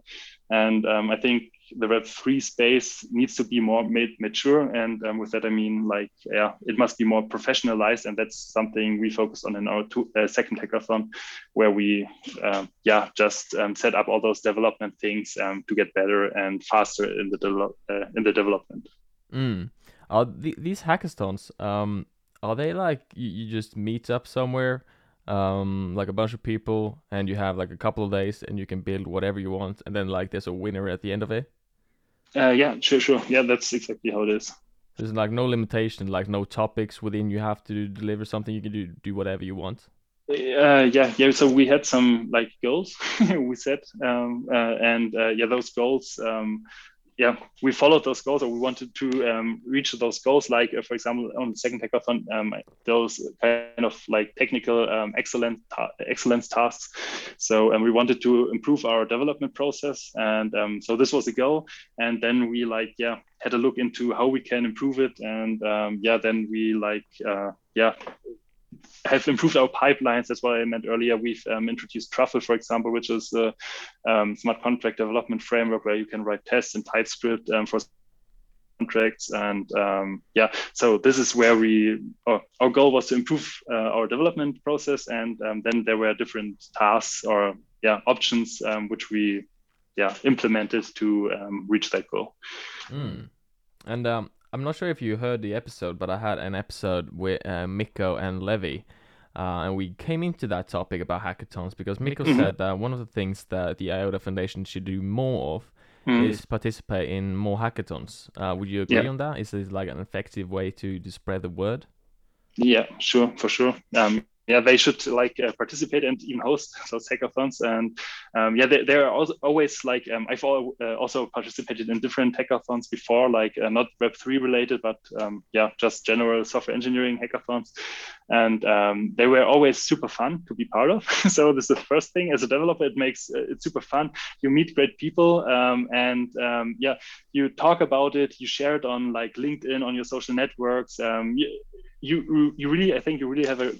D: And um, I think the Web three space needs to be more made mature, and um, with that I mean like yeah, it must be more professionalized, and that's something we focus on in our two, uh, second hackathon, where we uh, yeah just um, set up all those development things um, to get better and faster in the de- uh, in the development.
C: Mm. Are the, these hackathons? Um, are they like you, you just meet up somewhere, um, like a bunch of people, and you have like a couple of days, and you can build whatever you want, and then like there's a winner at the end of it?
D: Uh, yeah, sure, sure. Yeah, that's exactly how it is.
C: There's like no limitation, like no topics within. You have to deliver something. You can do do whatever you want.
D: Uh, yeah, yeah. So we had some like goals we set, um, uh, and uh, yeah, those goals um, yeah, we followed those goals, or we wanted to um, reach those goals. Like, uh, for example, on the second hackathon, um, those kind of like technical um, ta- excellence tasks. So, and we wanted to improve our development process, and um, so this was the goal. And then we like, yeah, had a look into how we can improve it, and um, yeah, then we like, uh, yeah, have improved our pipelines. That's what I meant earlier. We've um, introduced Truffle, for example, which is a um, smart contract development framework where you can write tests in TypeScript um, for contracts. And um, yeah, so this is where we, uh, our goal was to improve uh, our development process. And um, then there were different tasks or yeah, options um, which we yeah implemented to reach that goal.
C: Mm. And um, I'm not sure if you heard the episode, but I had an episode with uh, Mikko and Levi. Uh, and we came into that topic about hackathons because Mikko mm-hmm. said that one of the things that the IOTA Foundation should do more of mm. is participate in more hackathons. Uh, would you agree yeah. on that? Is it like an effective way to, to spread the word?
D: Yeah, sure, for sure. Um, yeah, they should like uh, participate and even host those hackathons. And um, yeah, they, they're always like um, I've all, uh, also participated in different hackathons before, like uh, not Web three related, but um, yeah, just general software engineering hackathons. And um, they were always super fun to be part of. so this is the first thing. As a developer, it makes uh, it super fun. You meet great people, um, and um, yeah, you talk about it. You share it on like LinkedIn, on your social networks. you, you you really, I think you really have a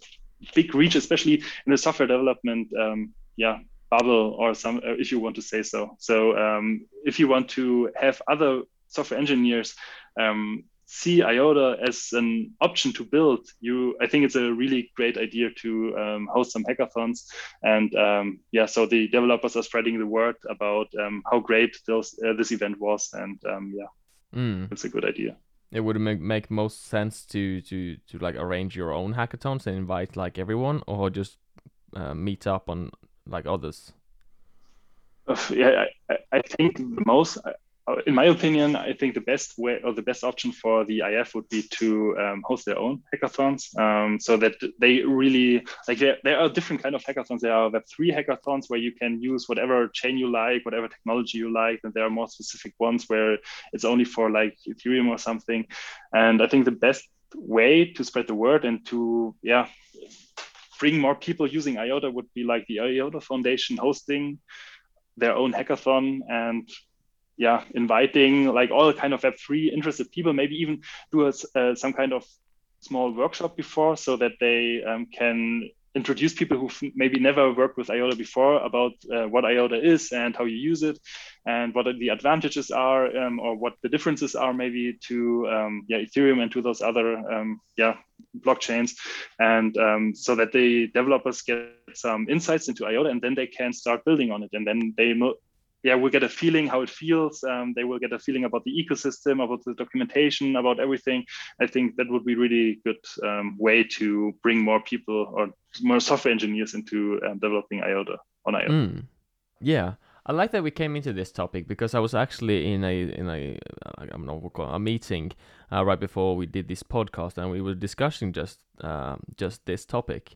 D: big reach, especially in the software development, um, yeah, bubble or some, uh, if you want to say so. So um, if you want to have other software engineers um, see IOTA as an option to build, you, I think it's a really great idea to um, host some hackathons. And um, yeah, so the developers are spreading the word about um, how great those, uh, this event was, and yeah, mm. it's a good idea
C: it would make make most sense to to to like arrange your own hackathons and invite like everyone, or just uh, meet up on like others.
D: Yeah, I, I think the most in my opinion, I think the best way or the best option for the IF would be to um, host their own hackathons, um, so that they really like there, there are different kind of hackathons. There are Web three hackathons where you can use whatever chain you like, whatever technology you like, and there are more specific ones where it's only for like Ethereum or something. And I think the best way to spread the word and to yeah bring more people using IOTA would be like the IOTA Foundation hosting their own hackathon and yeah inviting like all kind of web3 interested people maybe even do a, uh, some kind of small workshop before so that they um, can introduce people who maybe never worked with IOTA before about uh, what IOTA is and how you use it and what the advantages are um, or what the differences are maybe to um, yeah, Ethereum and to those other um, yeah, blockchains. And um, so that the developers get some insights into IOTA and then they can start building on it. And then they yeah, will get a feeling how it feels. Um, they will get a feeling about the ecosystem, about the documentation, about everything. I think that would be really good um, way to bring more people or more software engineers into um, developing IOTA on IOTA. Mm.
C: Yeah. I like that we came into this topic because I was actually in a in a I'm not a meeting uh, right before we did this podcast and we were discussing just um, just this topic,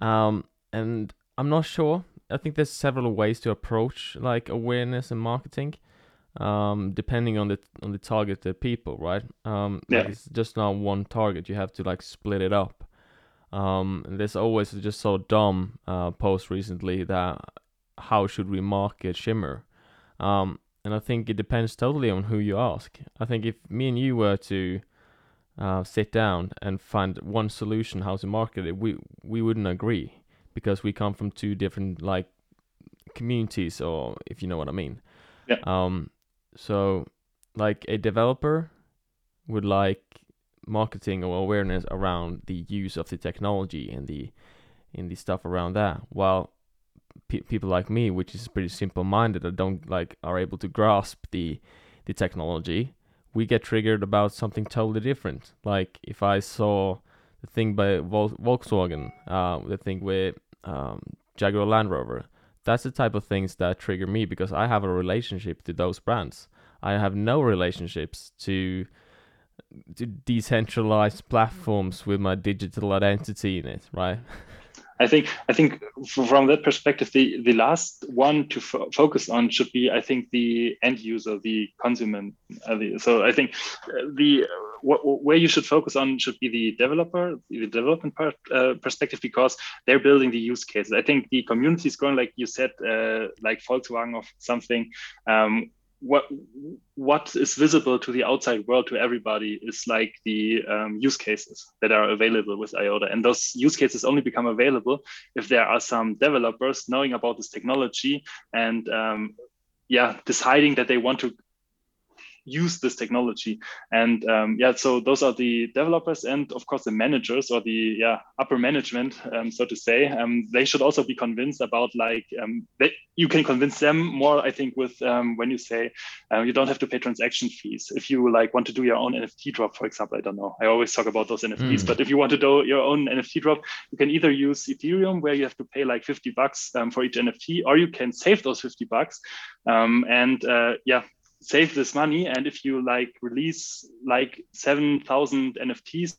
C: um, and I'm not sure I think there's several ways to approach like awareness and marketing, um, depending on the on the targeted people, right? Um, yeah. Like it's just not one target. You have to like split it up. Um, there's always just so dumb uh, post recently that how should we market Shimmer? Um, and I think it depends totally on who you ask. I think if me and you were to uh, sit down and find one solution how to market it, we we wouldn't agree because we come from two different like communities or if you know what I mean.
D: Yeah.
C: Um so like a developer would like marketing or awareness around the use of the technology and the in the stuff around that while pe- people like me which is pretty simple minded that don't like are able to grasp the the technology we get triggered about something totally different like if i saw the thing by Vol- Volkswagen, uh, the thing with um, Jaguar Land Rover. That's the type of things that trigger me because I have a relationship to those brands. I have no relationships to to decentralized platforms with my digital identity in it, right?
D: I think I think from that perspective, the the last one to fo focus on should be I think the end user, the consumer. Uh, the, so I think uh, the where you should focus on should be the developer, the development part uh, perspective, because they're building the use cases. I think the community is growing, like you said, uh, like Volkswagen or something. Um, what what is visible to the outside world to everybody is like the um, use cases that are available with IOTA, and those use cases only become available if there are some developers knowing about this technology and um, yeah, deciding that they want to use this technology. And um, yeah, so those are the developers and of course the managers or the yeah upper management, um, so to say. Um, they should also be convinced about like um, they, you can convince them more. I think with um, when you say uh, you don't have to pay transaction fees if you like want to do your own NFT drop, for example. I don't know. I always talk about those NFTs, mm. but if you want to do your own NFT drop, you can either use Ethereum where you have to pay like 50 bucks um, for each NFT, or you can save those 50 bucks and uh, yeah save this money and if you like release like 7000 nfts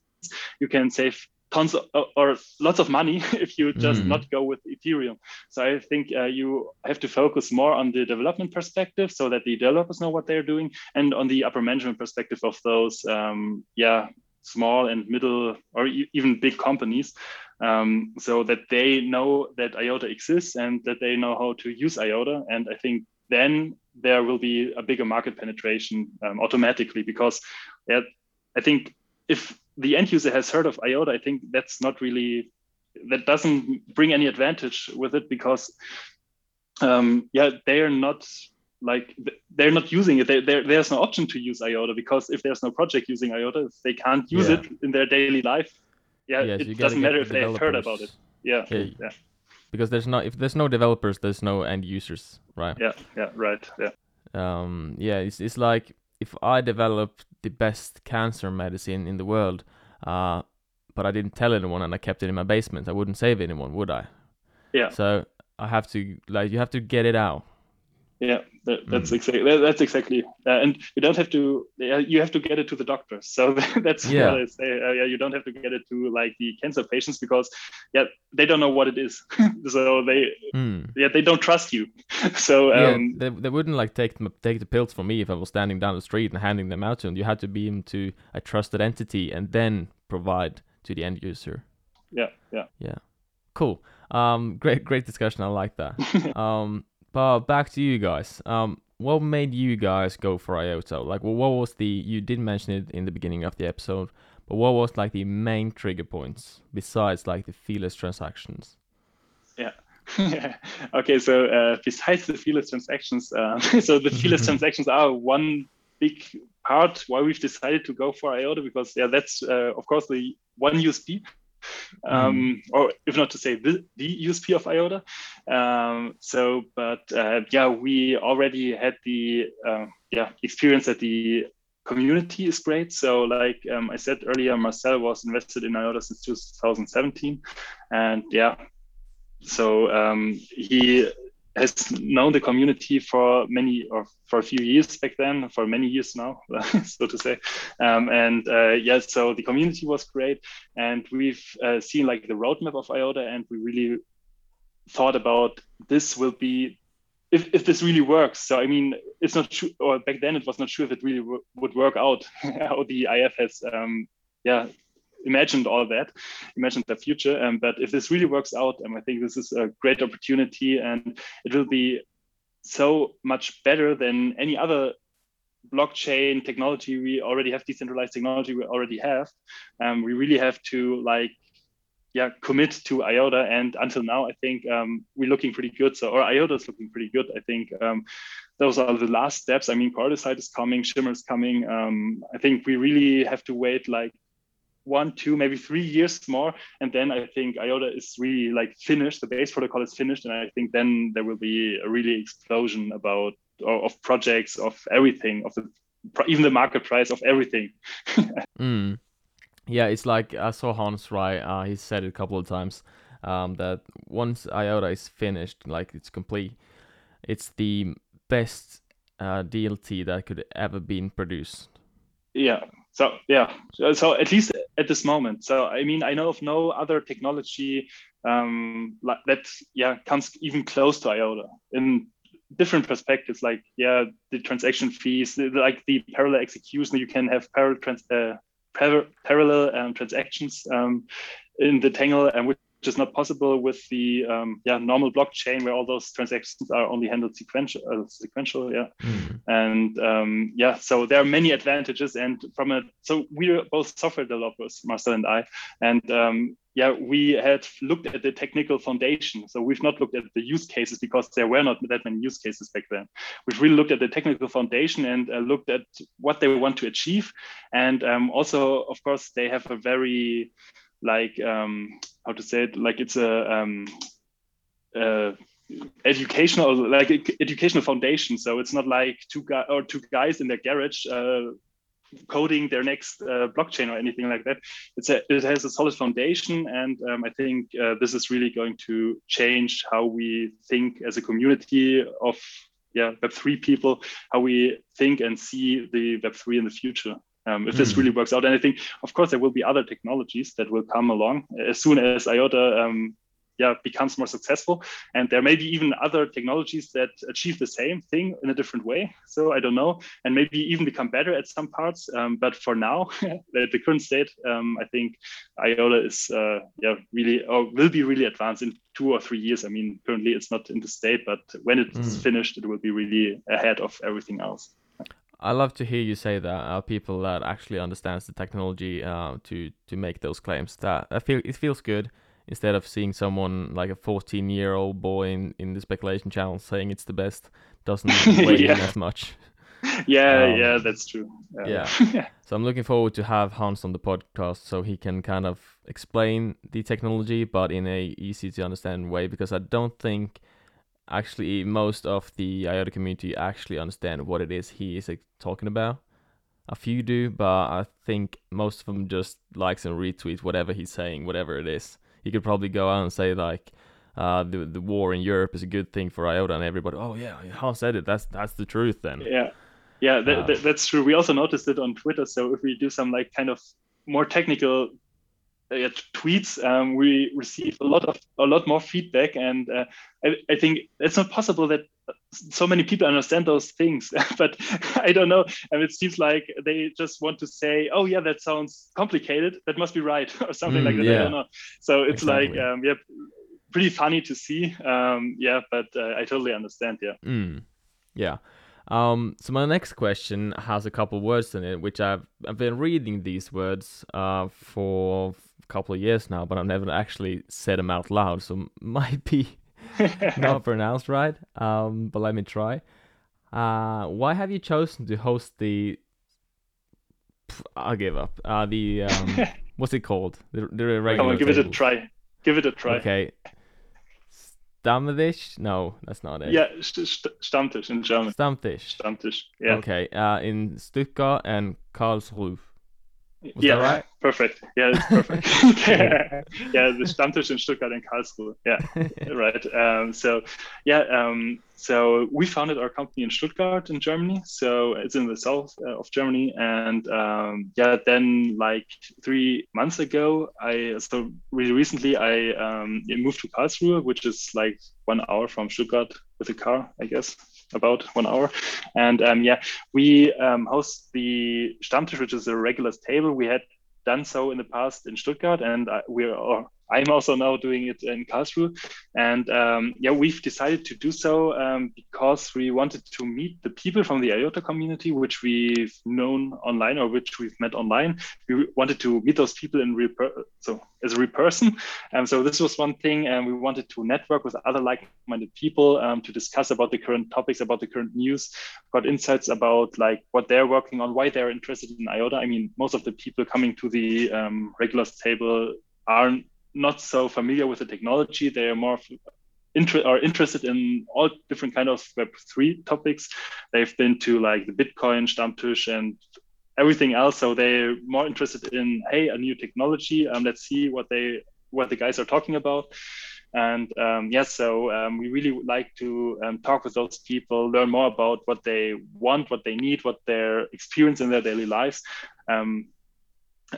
D: you can save tons of, or lots of money if you just mm. not go with ethereum so i think uh, you have to focus more on the development perspective so that the developers know what they're doing and on the upper management perspective of those um, yeah small and middle or e even big companies um, so that they know that iota exists and that they know how to use iota and i think then there will be a bigger market penetration um, automatically because yeah, I think if the end user has heard of IOTA, I think that's not really that doesn't bring any advantage with it because um, yeah, they are not like they're not using it. They, there's no option to use IOTA because if there's no project using IOTA, they can't use yeah. it in their daily life. Yeah, yes, it doesn't matter if they've heard about it. Yeah, yeah, yeah
C: because there's not if there's no developers, there's no end users, right?
D: Yeah, yeah, right, yeah.
C: Um, yeah, it's it's like if I develop the best cancer medicine in the world, uh, but I didn't tell anyone and I kept it in my basement, I wouldn't save anyone, would I?
D: Yeah.
C: So I have to like you have to get it out.
D: Yeah, that, that's mm. exactly that, that's exactly, uh, and you don't have to. Uh, you have to get it to the doctors. So that's yeah. what I say. Uh, yeah, you don't have to get it to like the cancer patients because yeah, they don't know what it is. so they mm. yeah they don't trust you. so um,
C: yeah, they, they wouldn't like take take the pills from me if I was standing down the street and handing them out to them. You had to be into a trusted entity and then provide to the end user.
D: Yeah, yeah,
C: yeah. Cool. Um, great, great discussion. I like that. um, but back to you guys. Um, what made you guys go for IOTA? Like, well, what was the? You did mention it in the beginning of the episode, but what was like the main trigger points besides like the feeless transactions?
D: Yeah. okay, so uh, besides the feeless transactions, uh, so the feeless transactions are one big part why we've decided to go for IOTA because yeah, that's uh, of course the one USP um, mm. or if not to say the, the USP of IOTA. Um, so, but uh, yeah, we already had the uh, yeah experience that the community is great. So, like um, I said earlier, Marcel was invested in IOTA since 2017, and yeah, so um, he has known the community for many or for a few years back then, for many years now, so to say. Um, and uh, yeah, so the community was great, and we've uh, seen like the roadmap of IOTA, and we really thought about this will be if, if this really works. So I mean, it's not true, or back then it was not sure if it really would work out how the IF has um, yeah imagined all that, imagined the future. Um, but if this really works out, um, I think this is a great opportunity and it will be so much better than any other blockchain technology we already have decentralized technology we already have. Um, we really have to like yeah commit to iota and until now i think um, we're looking pretty good. So or iota is looking pretty good i think um, those are the last steps. I mean Coordicide is coming shimmer is coming. Um, i think we really have to wait like one, two, maybe three years more. And then I think IOTA is really like finished. The base protocol is finished. And I think then there will be a really explosion about of projects, of everything, of the even the market price of everything.
C: mm. Yeah, it's like I saw Hans right. Uh, he said it a couple of times um, that once IOTA is finished, like it's complete, it's the best uh, DLT that could ever been produced.
D: Yeah, so yeah, so at least at this moment. So I mean, I know of no other technology um, like that yeah comes even close to IOTA in different perspectives. Like yeah, the transaction fees, like the parallel execution. You can have parallel trans, uh, parallel um, transactions um, in the Tangle, and which is not possible with the um, yeah normal blockchain where all those transactions are only handled sequential. Uh, sequential, yeah, mm. and um, yeah. So there are many advantages, and from a so we're both software developers, Marcel and I, and um, yeah, we had looked at the technical foundation. So we've not looked at the use cases because there were not that many use cases back then. We've really looked at the technical foundation and uh, looked at what they want to achieve. And um, also, of course, they have a very, like, um, how to say it, like it's a, um, uh, educational like educational foundation so it's not like two guys or two guys in their garage uh, coding their next uh, blockchain or anything like that. It's a, it has a solid foundation, and um, I think uh, this is really going to change how we think as a community of yeah Web three people, how we think and see the Web three in the future. Um, if mm. this hmm. really works out, and I think, of course, there will be other technologies that will come along as soon as IOTA um, yeah becomes more successful and there may be even other technologies that achieve the same thing in a different way so i don't know and maybe even become better at some parts um, but for now at the current state um, i think iota is uh, yeah really or will be really advanced in two or three years i mean currently it's not in the state but when it's mm. finished it will be really ahead of everything else
C: I love to hear you say that. Uh, people that actually understands the technology uh, to to make those claims. That I feel it feels good instead of seeing someone like a 14 year old boy in, in the speculation channel saying it's the best doesn't weigh yeah. in as much
D: yeah um, yeah that's true
C: yeah, yeah. so i'm looking forward to have hans on the podcast so he can kind of explain the technology but in a easy to understand way because i don't think actually most of the iota community actually understand what it is he is like, talking about a few do but i think most of them just likes and retweets whatever he's saying whatever it is he could probably go out and say like uh, the the war in Europe is a good thing for IOTA, and everybody, oh yeah, Hans said it. That's that's the truth then.
D: Yeah, yeah, that, that, that's true. We also noticed it on Twitter. So if we do some like kind of more technical uh, tweets, um, we receive a lot of a lot more feedback, and uh, I, I think it's not possible that so many people understand those things but i don't know. And it seems like they just want to say oh yeah that sounds complicated. That must be right or something mm, like that yeah. i don't know. So it's exactly. like um, yeah pretty funny to see. Um, yeah but uh, i totally understand yeah.
C: Mm, yeah um, so my next question has a couple words in it, which I've I've been reading these words uh, for a couple of years now, but I've never actually said them out loud. So might be not pronounced right, um, but let me try. Uh, why have you chosen to host the? I'll give up. Uh, the um, what's it called? The, the regular.
D: Come on, give table. it a try. Give it a try.
C: Okay. Stammtisch? No, that's not it.
D: Yeah, st- Stammtisch in German.
C: Stammtisch.
D: Stammtisch. Yeah.
C: Okay. Uh, in Stuttgart and Karlsruhe.
D: Was yeah, right? perfect. Yeah, it's perfect. yeah, the Stammtisch in Stuttgart and Karlsruhe. Yeah, right. Um, so, yeah, um, so we founded our company in Stuttgart in Germany. So it's in the south uh, of Germany, and um, yeah, then like three months ago, I so really recently I um, moved to Karlsruhe, which is like one hour from Stuttgart with a car, I guess about one hour. And um, yeah, we um, host the Stammtisch, which is a regular table. We had done so in the past in Stuttgart, and uh, we're I'm also now doing it in Karlsruhe. And um, yeah, we've decided to do so um, because we wanted to meet the people from the IOTA community, which we've known online or which we've met online. We wanted to meet those people in real per- so as a real person. And so this was one thing. And we wanted to network with other like-minded people um, to discuss about the current topics, about the current news, got insights about like what they're working on, why they're interested in IOTA. I mean, most of the people coming to the um, regulars table aren't not so familiar with the technology. They are more inter- are interested in all different kind of Web3 topics. They've been to like the Bitcoin, Stammtisch, and everything else. So they're more interested in, hey, a new technology. Um, let's see what they what the guys are talking about. And um, yes, so um, we really would like to um, talk with those people, learn more about what they want, what they need, what their experience in their daily lives. Um,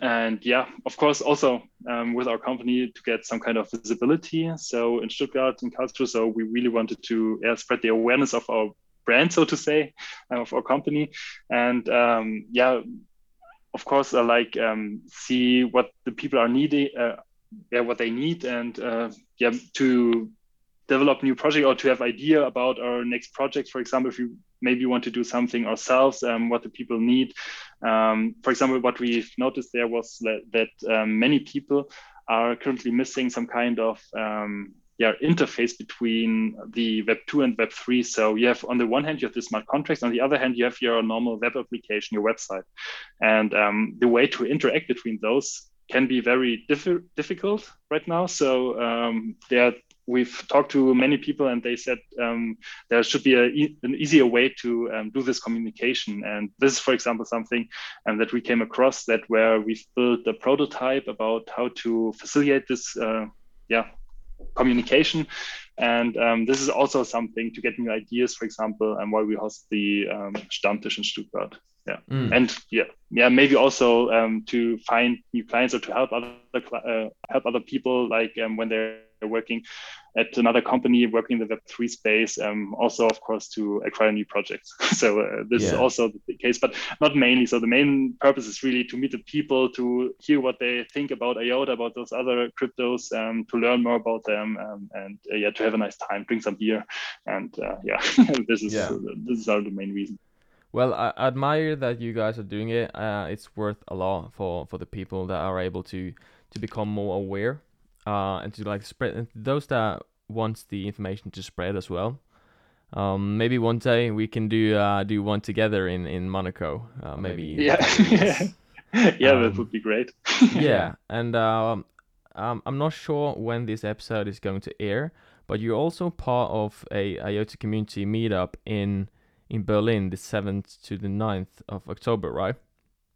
D: and yeah, of course, also um, with our company to get some kind of visibility. So in Stuttgart in Karlsruhe, so we really wanted to yeah, spread the awareness of our brand, so to say, uh, of our company. And um, yeah, of course, uh, like um, see what the people are needing, uh, yeah, what they need, and uh, yeah, to develop new project or to have idea about our next project. For example, if you maybe want to do something ourselves, um, what the people need. Um, for example, what we've noticed there was that, that um, many people are currently missing some kind of um, yeah, interface between the Web 2 and Web 3. So you have on the one hand, you have the smart contracts. On the other hand, you have your normal web application, your website. And um, the way to interact between those can be very diff- difficult right now. So um, there, we've talked to many people, and they said um, there should be a, an easier way to um, do this communication. And this is, for example, something um, that we came across that where we've built a prototype about how to facilitate this. Uh, yeah, communication. And um, this is also something to get new ideas, for example, and why we host the um, Stammtisch in Stuttgart. Yeah, mm. and yeah, yeah, maybe also um, to find new clients or to help other uh, help other people, like um, when they're working at another company working in the Web3 space, um, also, of course, to acquire new projects. so uh, this yeah. is also the case, but not mainly. So the main purpose is really to meet the people, to hear what they think about IOTA, about those other cryptos, um, to learn more about them, um, and uh, yeah, to have a nice time, drink some beer, and uh, yeah, this is yeah. this is our the main reason.
C: Well, I admire that you guys are doing it. Uh, it's worth a lot for, for the people that are able to to become more aware uh, and to like spread those that wants the information to spread as well. Um, maybe one day we can do uh, do one together in in Monaco. Uh, maybe.
D: Yeah. yeah, um, that would be great.
C: yeah, and um, I'm not sure when this episode is going to air, but you're also part of a IOTA community meetup in in Berlin, the seventh to the 9th of October, right?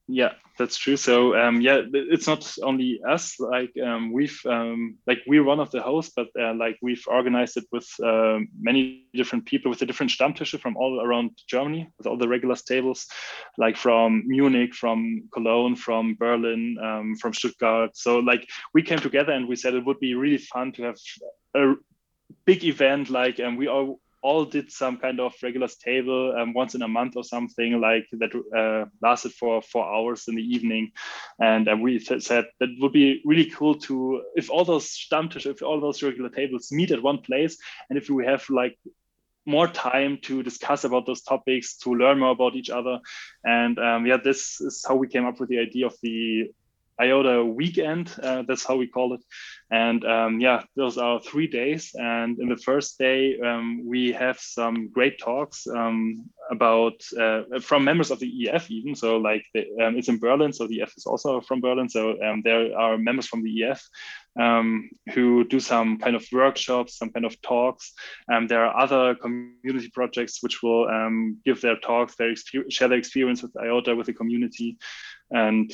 D: Yeah that's true. So um, yeah it's not only us like um, we've um, like we're one of the hosts but uh, like we've organized it with uh, many different people with the different stammtische from all around germany with all the regulars tables like from munich from cologne from berlin um, from stuttgart. So like we came together and we said it would be really fun to have a big event like and we all all did some kind of regular table um, once in a month or something like that uh, lasted for four hours in the evening. And uh, we th- said that would be really cool to, if all those Stammtisch, if all those regular tables meet at one place, and if we have like more time to discuss about those topics, to learn more about each other. And um, yeah, this is how we came up with the idea of the IOTA weekend. Uh, that's how we call it. And um, yeah, those are three days. And in the first day, um, we have some great talks um, about uh, from members of the IF even. So like the, um, it's in Berlin, so the IF is also from Berlin. So um, there are members from the IF um, who do some kind of workshops, some kind of talks. there are other community projects which will give their talks, their share their experience with IOTA with the community, and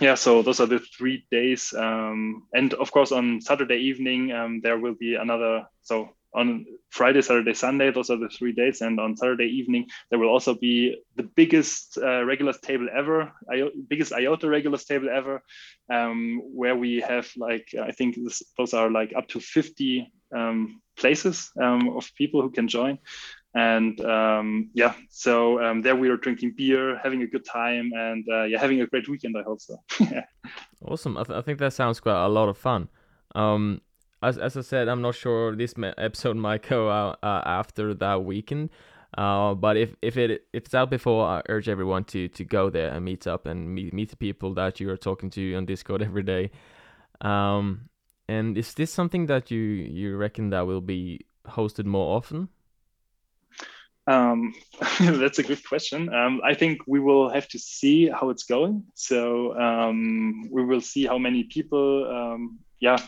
D: yeah, so those are the three days. Um, and of course, on Saturday evening, um, there will be another. So on Friday, Saturday, Sunday, those are the three days. And on Saturday evening, there will also be the biggest uh, regulars table ever, I- biggest IOTA regulars table ever, um, where we have like, I think this, those are like up to 50 um, places um, of people who can join and um, yeah so um, there we were drinking beer having a good time and uh, yeah having a great weekend i hope so
C: awesome I, th- I, think that sounds quite a lot of fun um, as, as i said i'm not sure this episode might go out uh, after that weekend uh, but if, if it if it's out before, I urge everyone to to go there and meet up and meet meet the people that you are talking to on Discord every day. Um, and is this something that you you reckon that will be hosted more often?
D: Um, that's a good question. Um, I think we will have to see how it's going. So um, we will see how many people, um, yeah,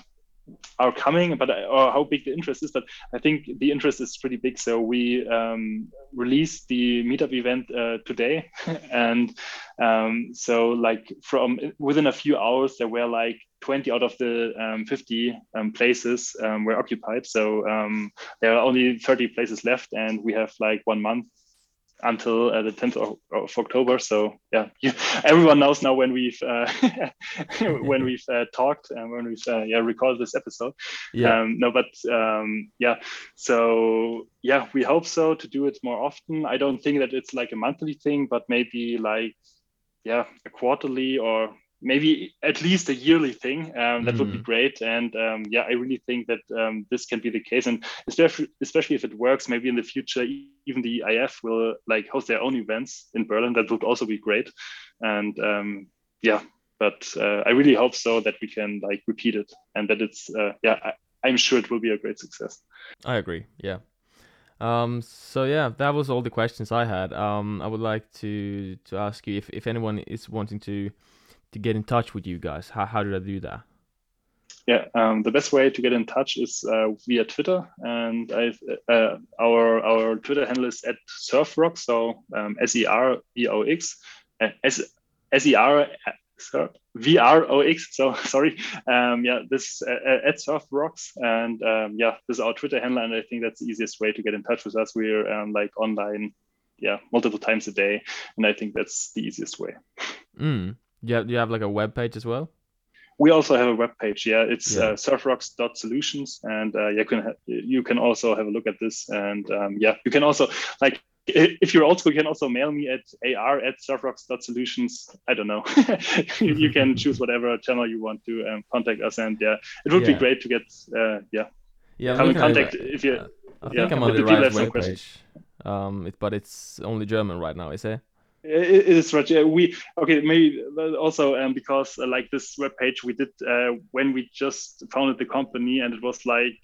D: are coming, but or how big the interest is. But I think the interest is pretty big. So we um, released the meetup event uh, today, and um, so like from within a few hours there were like 20 out of the um, 50 um, places um, were occupied. So um, there are only 30 places left, and we have like one month until uh, the 10th of, of, October. So yeah, you, everyone knows now when we've uh, when we've uh, talked and when we've uh, yeah recorded this episode. Yeah. Um, no, but um, yeah. So yeah, we hope so to do it more often. I don't think that it's like a monthly thing, but maybe like yeah a quarterly or maybe at least a yearly thing. Um, that mm. would be mm. great. And um, yeah, I really think that um, this can be the case. And especially, especially if it works, maybe in the future, even the IF will like host their own events in Berlin. That would also be great. And um, yeah, but uh, I really hope so that we can like repeat it and that it's uh, yeah, I, I'm sure it will be a great success.
C: I agree. Yeah. Um, so yeah, that was all the questions I had. Um, I would like to to ask you if, if anyone is wanting to to get in touch with you guys? How, how did I do that?
D: Yeah, um, the best way to get in touch is uh, via Twitter, and I, uh, our our Twitter handle is at Servrox, so um, S E R E O X, uh, S S E R V R O X. So sorry, um, yeah, this uh, uh at Servrox, and um, yeah, this is our Twitter handle, and I think that's the easiest way to get in touch with us. We're um, like online, yeah, multiple times a day, and I think that's the easiest way.
C: Mm. Yeah, you have like a web page as well.
D: We also have a web page. Yeah, it's yeah. uh, servrox.solutions, and uh, you can you can also have a look at this. And um, yeah, you can also like if you're old school, you can also mail me at ar at servrox.solutions. I don't know. you can choose whatever channel you want to um, contact us, and yeah, it would yeah. be great to get uh, yeah
C: yeah
D: come in contact if you.
C: I think yeah, I'm on the right web page, um, it, but it's only German right now, is it?
D: It is right. Yeah, we okay. Maybe also um, because uh, like this web page we did uh, when we just founded the company, and it was like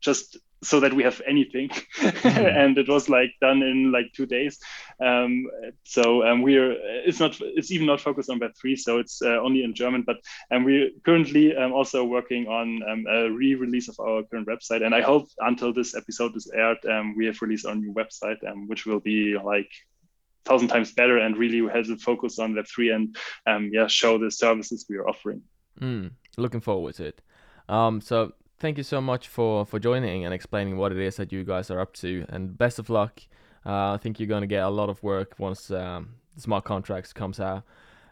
D: just so that we have anything, and it was like done in like two days. Um, so um, we're it's not it's even not focused on Web three, so it's uh, only in German. But and um, we're currently um, also working on um, a re-release of our current website, and I hope until this episode is aired, um, we have released our new website, um, which will be like thousand times better and really has a focus on Web3 and um, yeah, show the services we are offering.
C: Mm, looking forward to it. Um, so thank you so much for for joining and explaining what it is that you guys are up to, and best of luck. Uh, I think you're gonna get a lot of work once um, smart contracts comes out,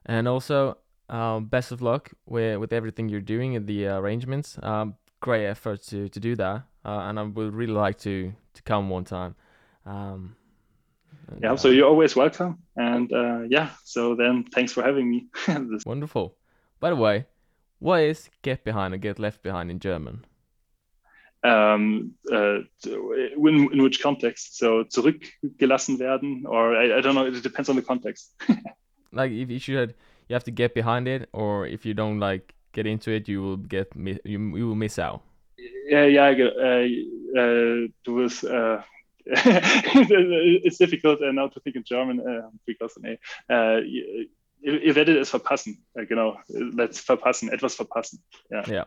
C: and also um, best of luck with with everything you're doing and the arrangements. Um, great effort to to do that, uh, and I would really like to to come one time. Um,
D: yeah so you're always welcome. And uh, yeah so then thanks for having me.
C: Wonderful. By the way what is get behind and get left behind in german?
D: Um, uh, in, in which context? So zurückgelassen werden or I, I don't know it depends on the context.
C: Like if you should you have to get behind it or if you don't like get into it you will get you, you will miss out.
D: Yeah yeah uh, uh, du wirst uh, it's difficult uh, now to think in German uh, because uh, ihr werdet es verpassen. Uh, genau, let's verpassen, etwas verpassen.
C: Yeah. Yeah.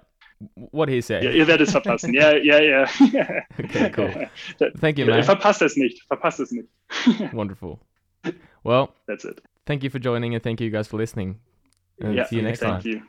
C: What he said.
D: Ja, ihr werdet es verpassen. Ja, ja, ja.
C: okay, cool. Thank you, man.
D: Verpasst es nicht. Verpasst es nicht.
C: Wonderful. Well,
D: that's it.
C: Thank you for joining and thank you guys for listening. And yeah, see you next
D: thank
C: time.
D: You.